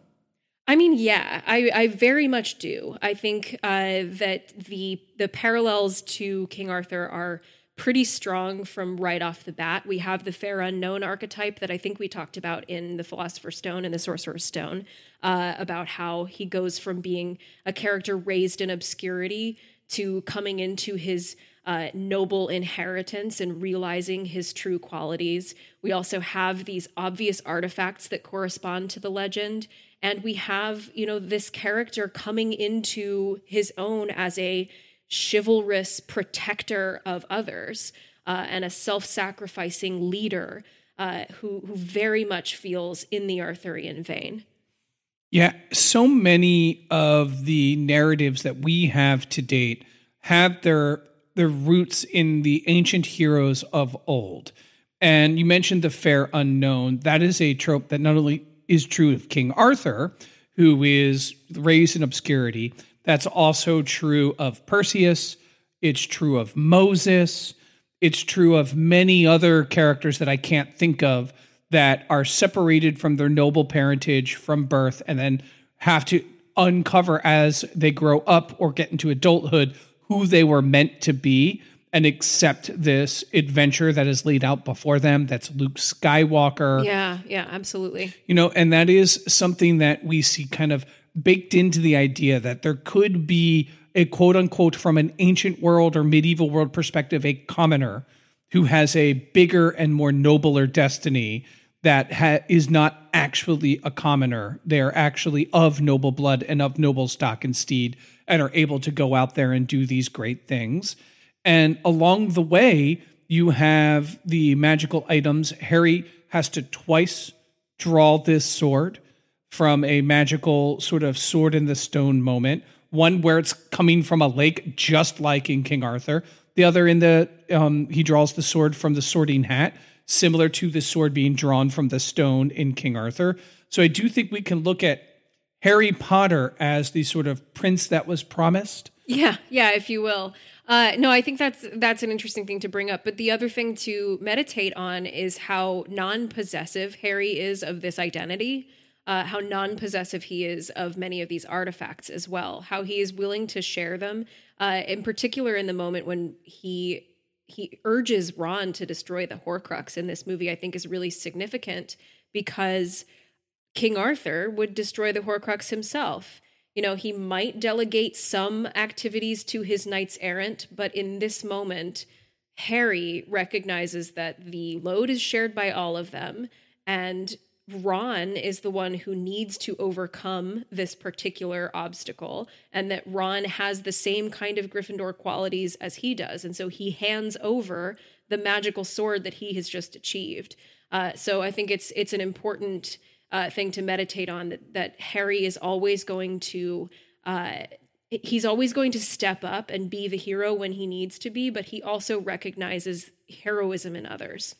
I mean, yeah, I, I very much do. I think uh, that the the parallels to King Arthur are pretty strong from right off the bat. We have the fair unknown archetype that I think we talked about in the Philosopher's Stone and the Sorcerer's Stone uh, about how he goes from being a character raised in obscurity to coming into his uh, noble inheritance and realizing his true qualities. We also have these obvious artifacts that correspond to the legend. And we have, you know, this character coming into his own as a chivalrous protector of others uh, and a self-sacrificing leader uh, who, who very much feels in the Arthurian vein. Yeah, so many of the narratives that we have to date have their their roots in the ancient heroes of old. And you mentioned the fair unknown. That is a trope that not only is true of King Arthur, who is raised in obscurity, that's also true of Perseus. It's true of Moses. It's true of many other characters that I can't think of that are separated from their noble parentage from birth and then have to uncover as they grow up or get into adulthood who they were meant to be and accept this adventure that is laid out before them. That's Luke Skywalker. Yeah, yeah, absolutely. You know, and that is something that we see kind of baked into the idea that there could be a quote unquote from an ancient world or medieval world perspective a commoner who has a bigger and more nobler destiny that ha- is not actually a commoner. They're actually of noble blood and of noble stock and steed and are able to go out there and do these great things. And along the way you have the magical items. Harry has to twice draw this sword from a magical sort of sword in the stone moment. One where it's coming from a lake, just like in King Arthur. The other in the um, he draws the sword from the sorting hat, similar to the sword being drawn from the stone in King Arthur. So I do think we can look at Harry Potter as the sort of prince that was promised. Yeah, yeah, if you will. Uh, no, I think that's that's an interesting thing to bring up. But the other thing to meditate on is how non-possessive Harry is of this identity. Uh, how non possessive he is of many of these artifacts as well, how he is willing to share them, uh, in particular in the moment when he. He urges Ron to destroy the Horcrux in this movie, I think is really significant because King Arthur would destroy the Horcrux himself. You know, he might delegate some activities to his knights errant, but in this moment, Harry recognizes that the load is shared by all of them, and Ron is the one who needs to overcome this particular obstacle, and that Ron has the same kind of Gryffindor qualities as he does. And so he hands over the magical sword that he has just achieved. Uh, so I think it's it's an important uh, thing to meditate on that, that Harry is always going to. Uh, he's always going to step up and be the hero when he needs to be, but he also recognizes heroism in others.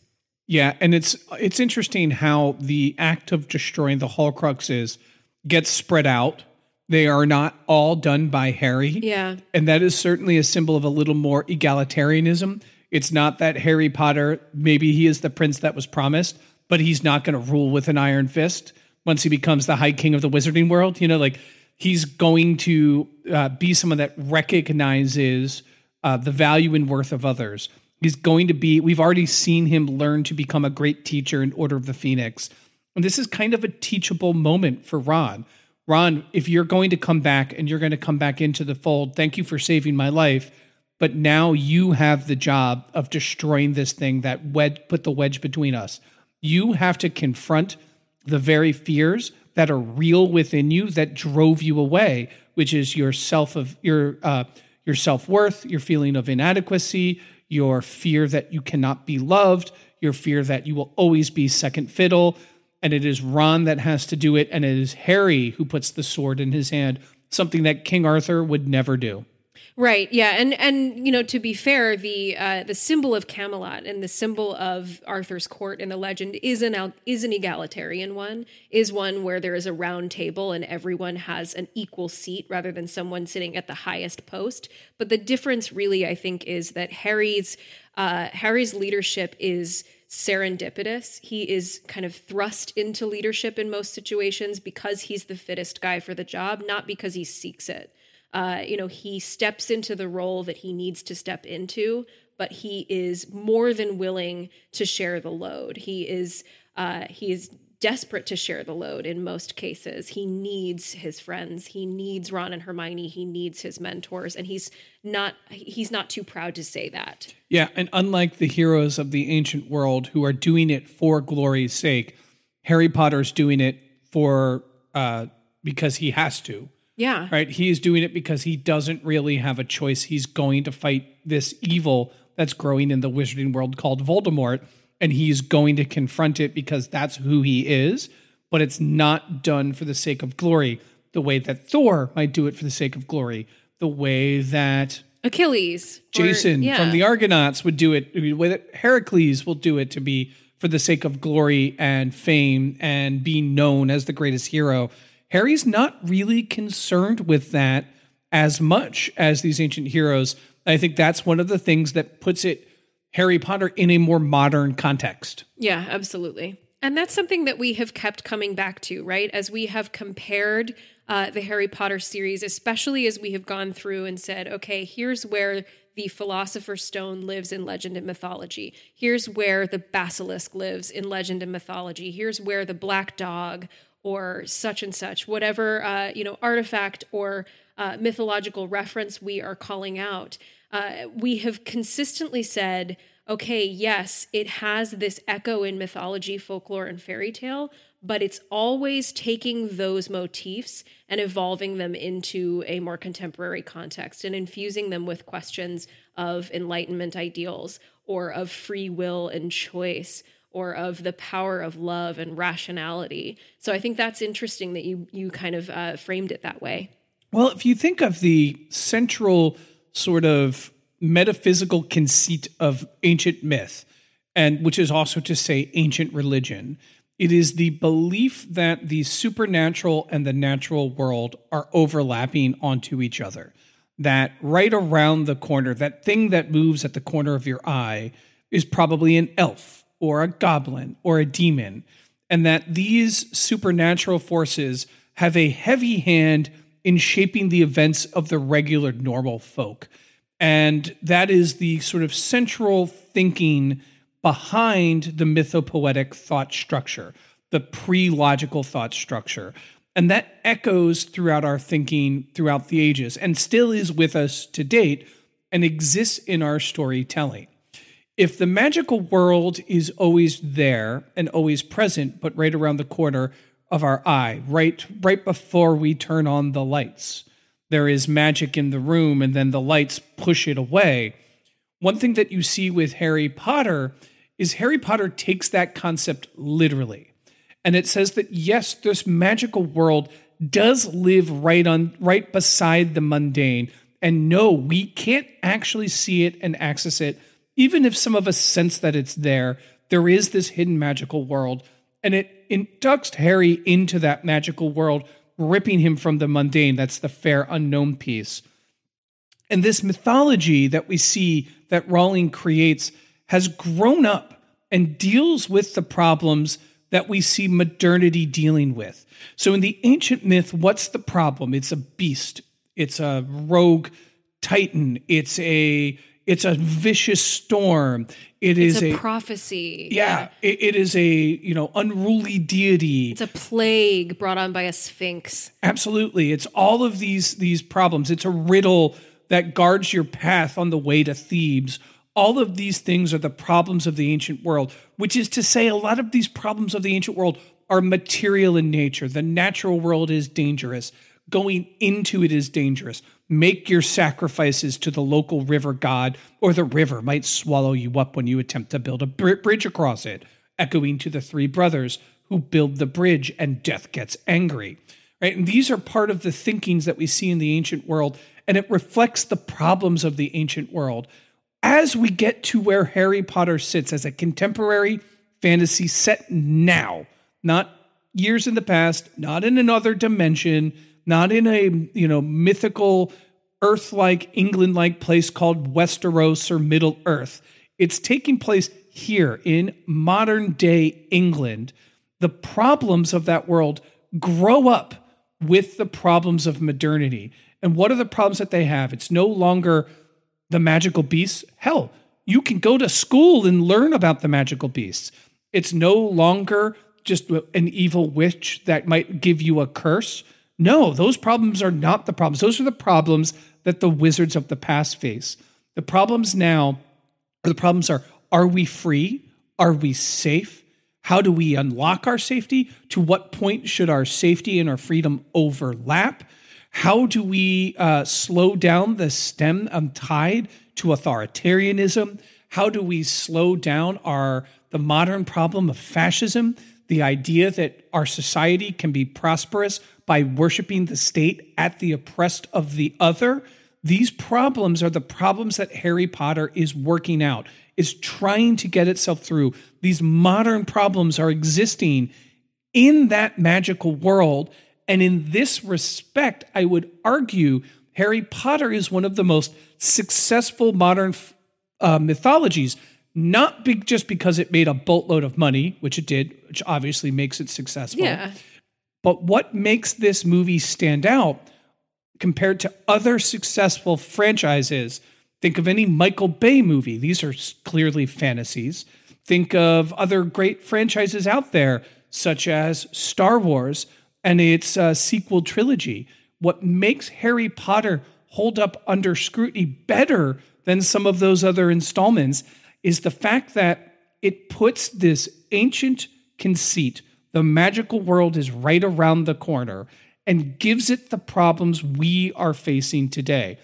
Yeah, and it's it's interesting how the act of destroying the Horcruxes gets spread out. They are not all done by Harry. Yeah. And that is certainly a symbol of a little more egalitarianism. It's not that Harry Potter, maybe he is the prince that was promised, but he's not going to rule with an iron fist once he becomes the high king of the wizarding world. You know, like he's going to uh, be someone that recognizes uh, the value and worth of others. He's going to be, we've already seen him learn to become a great teacher in Order of the Phoenix. And this is kind of a teachable moment for Ron. Ron, if you're going to come back and you're going to come back into the fold, thank you for saving my life. But now you have the job of destroying this thing that wedge, put the wedge between us. You have to confront the very fears that are real within you that drove you away, which is your self of your uh, your self worth, your feeling of inadequacy, your fear that you cannot be loved, your fear that you will always be second fiddle. And it is Ron that has to do it, and it is Harry who puts the sword in his hand, something that King Arthur would never do. Right. Yeah. And and you know, to be fair, the uh, the symbol of Camelot and the symbol of Arthur's court in the legend is an is an egalitarian one. Is one where there is a round table and everyone has an equal seat rather than someone sitting at the highest post. But the difference, really, I think, is that Harry's uh, Harry's leadership is serendipitous. He is kind of thrust into leadership in most situations because he's the fittest guy for the job, not because he seeks it uh, you know, he steps into the role that he needs to step into, but he is more than willing to share the load. He is uh, he is desperate to share the load in most cases. He needs his friends. He needs Ron and Hermione. He needs his mentors, and he's not he's not too proud to say that. Yeah, and unlike the heroes of the ancient world who are doing it for glory's sake, Harry Potter's doing it for uh, because he has to. Yeah. Right. He is doing it because he doesn't really have a choice. He's going to fight this evil that's growing in the wizarding world called Voldemort. And he's going to confront it because that's who he is. But it's not done for the sake of glory, the way that Thor might do it for the sake of glory, the way that Achilles, Jason or, yeah. from the Argonauts would do it, the way that Heracles will do it to be for the sake of glory and fame and being known as the greatest hero. Harry's not really concerned with that as much as these ancient heroes. I think that's one of the things that puts it Harry Potter in a more modern context. Yeah, absolutely. And that's something that we have kept coming back to, right? As we have compared uh, the Harry Potter series, especially as we have gone through and said, okay, here's where the Philosopher's Stone lives in legend and mythology. Here's where the basilisk lives in legend and mythology. Here's where the black dog or such and such, whatever uh, you know artifact or uh, mythological reference we are calling out. Uh, we have consistently said, okay, yes, it has this echo in mythology, folklore, and fairy tale, but it's always taking those motifs and evolving them into a more contemporary context and infusing them with questions of enlightenment ideals or of free will and choice or of the power of love and rationality. So I think that's interesting that you you kind of uh, framed it that way. Well, if you think of the central sort of metaphysical conceit of ancient myth, and which is also to say ancient religion, it is the belief that the supernatural and the natural world are overlapping onto each other. That right around the corner, that thing that moves at the corner of your eye, is probably an elf or a goblin or a demon. and that these supernatural forces have a heavy hand in shaping the events of the regular normal folk. And that is the sort of central thinking behind the mythopoetic thought structure, the pre logical thought structure. And that echoes throughout our thinking throughout the ages and still is with us to date and exists in our storytelling. If the magical world is always there and always present, but right around the corner of our eye, right right before we turn on the lights, there is magic in the room and then the lights push it away. One thing that you see with Harry Potter is Harry Potter takes that concept literally. And it says that yes, this magical world does live right on right beside the mundane. And no, we can't actually see it and access it. Even if some of us sense that it's there, there is this hidden magical world. And it inducts Harry into that magical world ripping him from the mundane. That's the fair unknown piece. And this mythology that we see that Rowling creates has grown up and deals with the problems that we see modernity dealing with. So in the ancient myth, what's the problem? It's a beast. It's a rogue titan. It's a it's a vicious storm. It it's is a, a prophecy. yeah, it, it is a you know unruly deity. It's a plague brought on by a sphinx. Absolutely. It's all of these these problems. It's a riddle that guards your path on the way to Thebes. All of these things are the problems of the ancient world, which is to say a lot of these problems of the ancient world are material in nature. The natural world is dangerous. Going into it is dangerous. Make your sacrifices to the local river god, or the river might swallow you up when you attempt to build a br- bridge across it, echoing to the three brothers who build the bridge and death gets angry. Right? And these are part of the thinkings that we see in the ancient world, and it reflects the problems of the ancient world. As we get to where Harry Potter sits as a contemporary fantasy set now, not years in the past, not in another dimension, not in a you know mythical earth-like england-like place called westeros or middle earth. It's taking place here in modern day england. The problems of that world grow up with the problems of modernity. And what are the problems that they have? It's no longer the magical beasts. Hell you can go to school and learn about the magical beasts. It's no longer just an evil witch that might give you a curse no, those problems are not the problems. Those are the problems that the wizards of the past face. The problems now, the problems are are we free? Are we safe? How do we unlock our safety? To what point should our safety and our freedom overlap? How do we uh, slow down the stem tide to authoritarianism? How do we slow down our the modern problem of fascism? The idea that our society can be prosperous by worshiping the state at the oppressed of the other. These problems are the problems that Harry Potter is working out, is trying to get itself through. These modern problems are existing in that magical world. And in this respect, I would argue Harry Potter is one of the most successful modern uh, mythologies, not big just because it made a boatload of money, which it did, which obviously makes it successful. Yeah. But what makes this movie stand out compared to other successful franchises? Think of any Michael Bay movie. These are clearly fantasies. Think of other great franchises out there, such as Star Wars and its uh, sequel trilogy. What makes Harry Potter hold up under scrutiny better than some of those other installments is the fact that it puts this ancient conceit the magical world is right around the corner and gives it the problems we are facing today.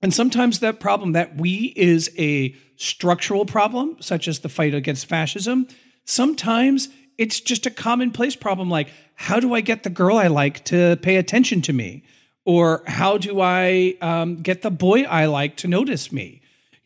And sometimes that problem, that we is a structural problem, such as the fight against fascism. Sometimes it's just a commonplace problem like, how do I get the girl I like to pay attention to me? Or how do I um, get the boy I like to notice me?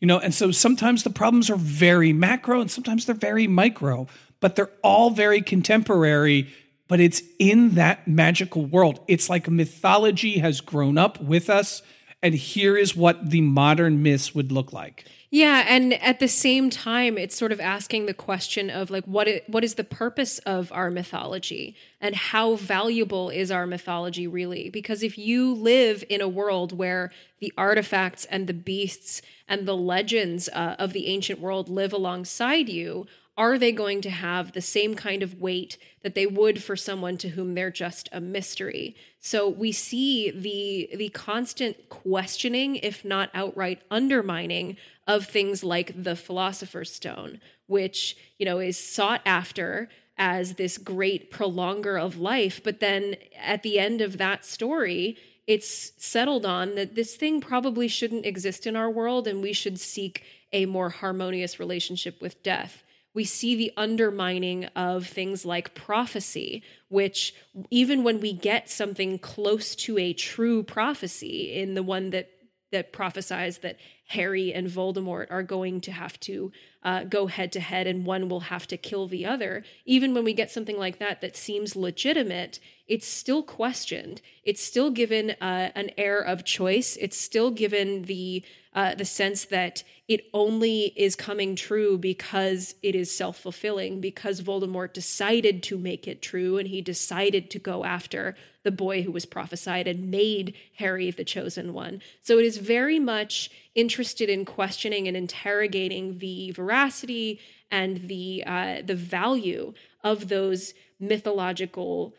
You know, and so sometimes the problems are very macro and sometimes they're very micro but they're all very contemporary but it's in that magical world. It's like mythology has grown up with us and here is what the modern myths would look like. Yeah, and at the same time, it's sort of asking the question of like, what what is the purpose of our mythology, and how valuable is our mythology really? Because if you live in a world where the artifacts and the beasts and the legends uh, of the ancient world live alongside you, are they going to have the same kind of weight that they would for someone to whom they're just a mystery? So we see the the constant questioning if not outright undermining of things like the philosopher's stone which you know is sought after as this great prolonger of life. But then at the end of that story it's settled on that this thing probably shouldn't exist in our world and we should seek a more harmonious relationship with death we see the undermining of things like prophecy, which, even when we get something close to a true prophecy, in the one that that prophesies that Harry and Voldemort are going to have to uh, go head to head and one will have to kill the other. Even when we get something like that that seems legitimate, it's still questioned. It's still given uh, an air of choice. It's still given the uh, the sense that it only is coming true because it is self fulfilling, because Voldemort decided to make it true and he decided to go after the boy who was prophesied and made Harry the chosen one. So it is very much interested in questioning and interrogating the veracity and the uh, the value of those mythological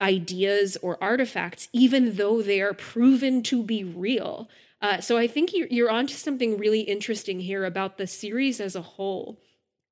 ideas or artifacts, even though they are proven to be real. Uh, so I think you're, you're onto something really interesting here about the series as a whole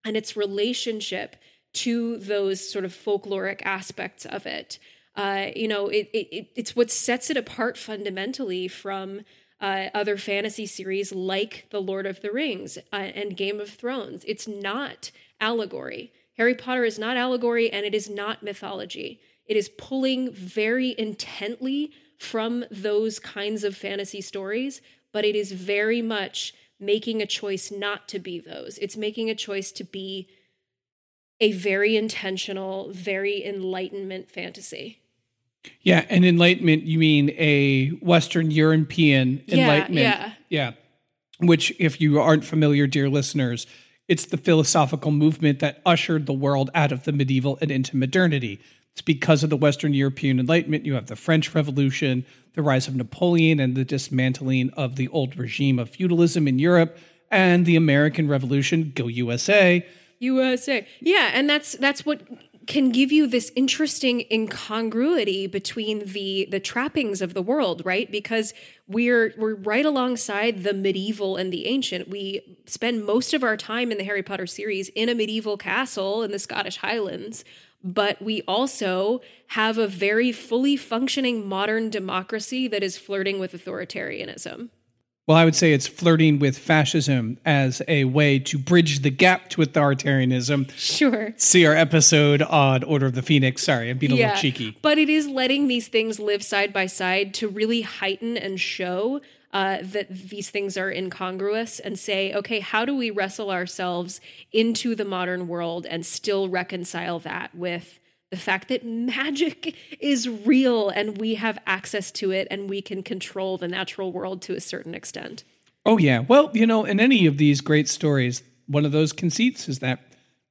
and its relationship to those sort of folkloric aspects of it. Uh, you know, it, it, it's what sets it apart fundamentally from uh, other fantasy series like The Lord of the Rings uh, and Game of Thrones. It's not allegory. Harry Potter is not allegory and it is not mythology. It is pulling very intently from those kinds of fantasy stories, but it is very much making a choice not to be those. It's making a choice to be a very intentional, very enlightenment fantasy. Yeah, and enlightenment you mean a Western European enlightenment. Yeah, yeah. Which if you aren't familiar, dear listeners, it's the philosophical movement that ushered the world out of the medieval and into modernity. It's because of the Western European Enlightenment. You have the French Revolution, the rise of Napoleon, and the dismantling of the old regime of feudalism in Europe, and the American Revolution. Go USA. USA. Yeah, and that's that's what can give you this interesting incongruity between the the trappings of the world, right? Because we're we're right alongside the medieval and the ancient. We spend most of our time in the Harry Potter series in a medieval castle in the Scottish Highlands but we also have a very fully functioning modern democracy that is flirting with authoritarianism. Well, I would say it's flirting with fascism as a way to bridge the gap to authoritarianism. Sure. See our episode on Order of the Phoenix. Sorry, I'm being a little cheeky. But it is letting these things live side by side to really heighten and show uh, that these things are incongruous and say, okay, how do we wrestle ourselves into the modern world and still reconcile that with the fact that magic is real and we have access to it and we can control the natural world to a certain extent? Oh, yeah. Well, you know, in any of these great stories, one of those conceits is that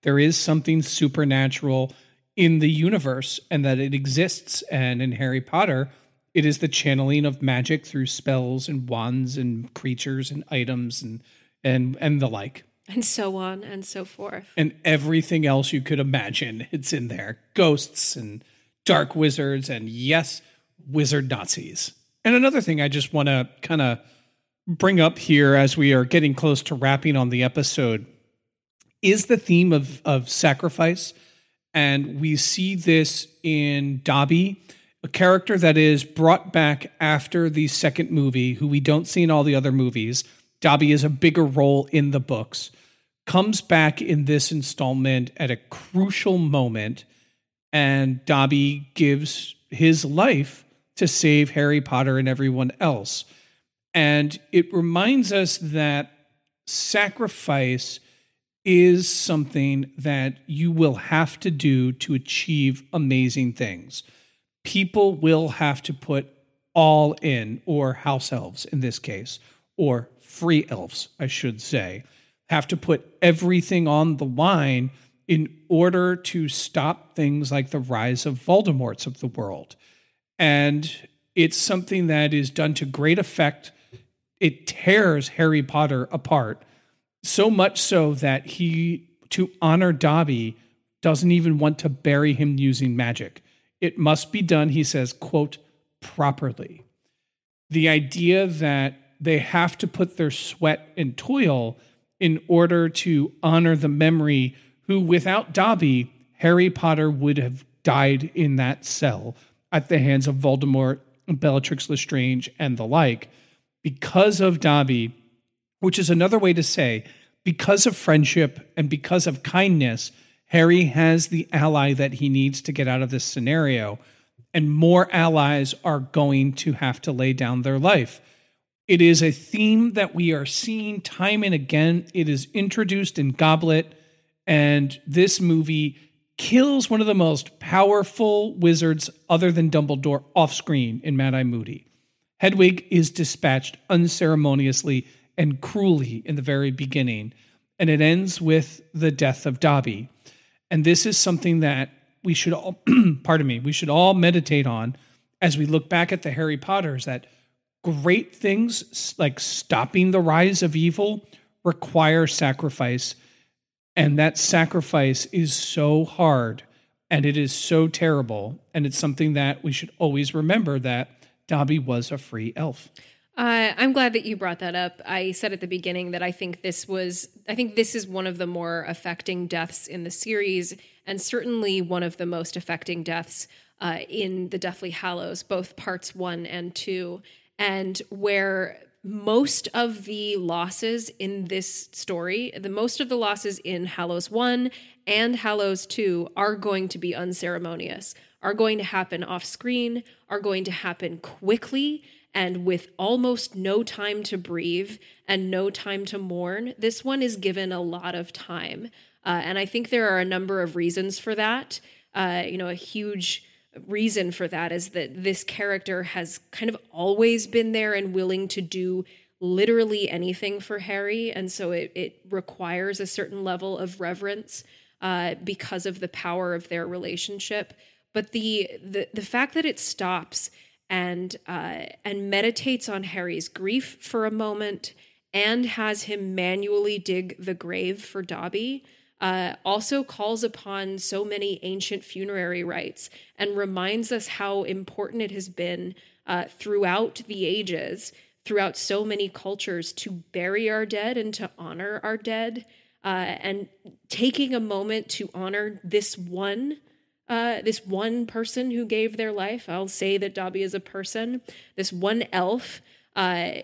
there is something supernatural in the universe and that it exists. And in Harry Potter, it is the channeling of magic through spells and wands and creatures and items and and and the like. And so on and so forth. And everything else you could imagine, it's in there. Ghosts and dark wizards and yes, wizard Nazis. And another thing I just want to kind of bring up here as we are getting close to wrapping on the episode is the theme of of sacrifice. And we see this in Dobby a character that is brought back after the second movie, who we don't see in all the other movies. Dobby is a bigger role in the books, comes back in this installment at a crucial moment, and Dobby gives his life to save Harry Potter and everyone else. And it reminds us that sacrifice is something that you will have to do to achieve amazing things people will have to put all in, or house elves in this case, or free elves, I should say, have to put everything on the line in order to stop things like the rise of Voldemorts of the world. And it's something that is done to great effect. It tears Harry Potter apart, so much so that he, to honor Dobby, doesn't even want to bury him using magic. It must be done, he says, quote, properly. The idea that they have to put their sweat and toil in order to honor the memory who, without Dobby, Harry Potter would have died in that cell at the hands of Voldemort, Bellatrix Lestrange, and the like. Because of Dobby, which is another way to say, because of friendship and because of kindness, Harry has the ally that he needs to get out of this scenario. And more allies are going to have to lay down their life. It is a theme that we are seeing time and again. It is introduced in Goblet, and this movie kills one of the most powerful wizards other than Dumbledore off screen in Mad Eye Moody. Hedwig is dispatched unceremoniously and cruelly in the very beginning, and it ends with the death of Dobby. And this is something that we should all, pardon me, we should all meditate on as we look back at the Harry Potters that great things like stopping the rise of evil require sacrifice. And that sacrifice is so hard and it is so terrible. And it's something that we should always remember that Dobby was a free elf. Uh, I'm glad that you brought that up. I said at the beginning that I think this was, I think this is one of the more affecting deaths in the series, and certainly one of the most affecting deaths uh, in the Deathly Hallows, both parts one and two and where most of the losses in this story, the most of the losses in Hallows 1 and Hallows 2 are going to be unceremonious, are going to happen off screen, are going to happen quickly and with almost no time to breathe and no time to mourn. This one is given a lot of time. Uh, and I think there are a number of reasons for that. Uh, you know, a huge reason for that is that this character has kind of always been there and willing to do literally anything for Harry. And so it, it requires a certain level of reverence uh, because of the power of their relationship. But the, the, the fact that it stops and, uh, and meditates on Harry's grief for a moment and has him manually dig the grave for Dobby uh, also calls upon so many ancient funerary rites and reminds us how important it has been uh, throughout the ages, throughout so many cultures, to bury our dead and to honor our dead. Uh, and taking a moment to honor this one uh, this one person who gave their life. I'll say that Dobby is a person. This one elf. Uh,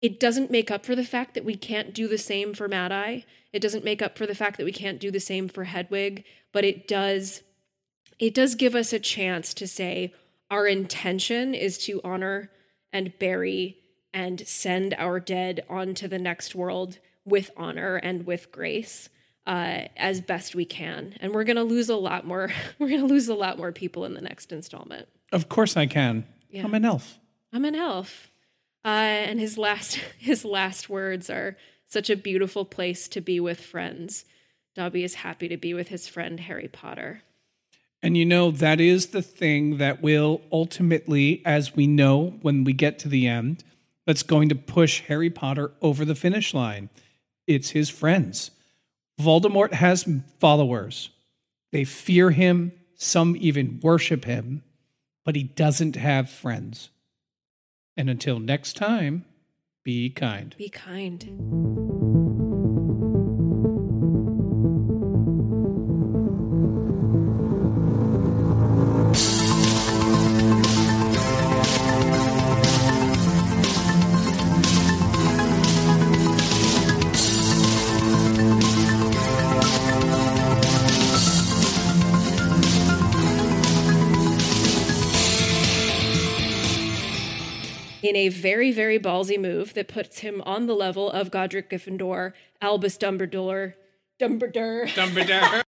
it doesn't make up for the fact that we can't do the same for Mad Eye. It doesn't make up for the fact that we can't do the same for Hedwig, but it does it does give us a chance to say our intention is to honor and bury and send our dead onto the next world with honor and with grace uh, as best we can. And we're going to lose a lot more. We're going to lose a lot more people in the next installment. Of course, I can. Yeah. I'm an elf. I'm an elf. Uh, and his last his last words are such a beautiful place to be with friends. Dobby is happy to be with his friend Harry Potter. And you know, that is the thing that will ultimately, as we know when we get to the end, that's going to push Harry Potter over the finish line. It's his friends. Voldemort has followers. They fear him, some even worship him, but he doesn't have friends. And until next time, be kind. Be kind. In a very, very ballsy move that puts him on the level of Godric Gryffindor, Albus Dumbledore, Dumbledore. Dumbledore.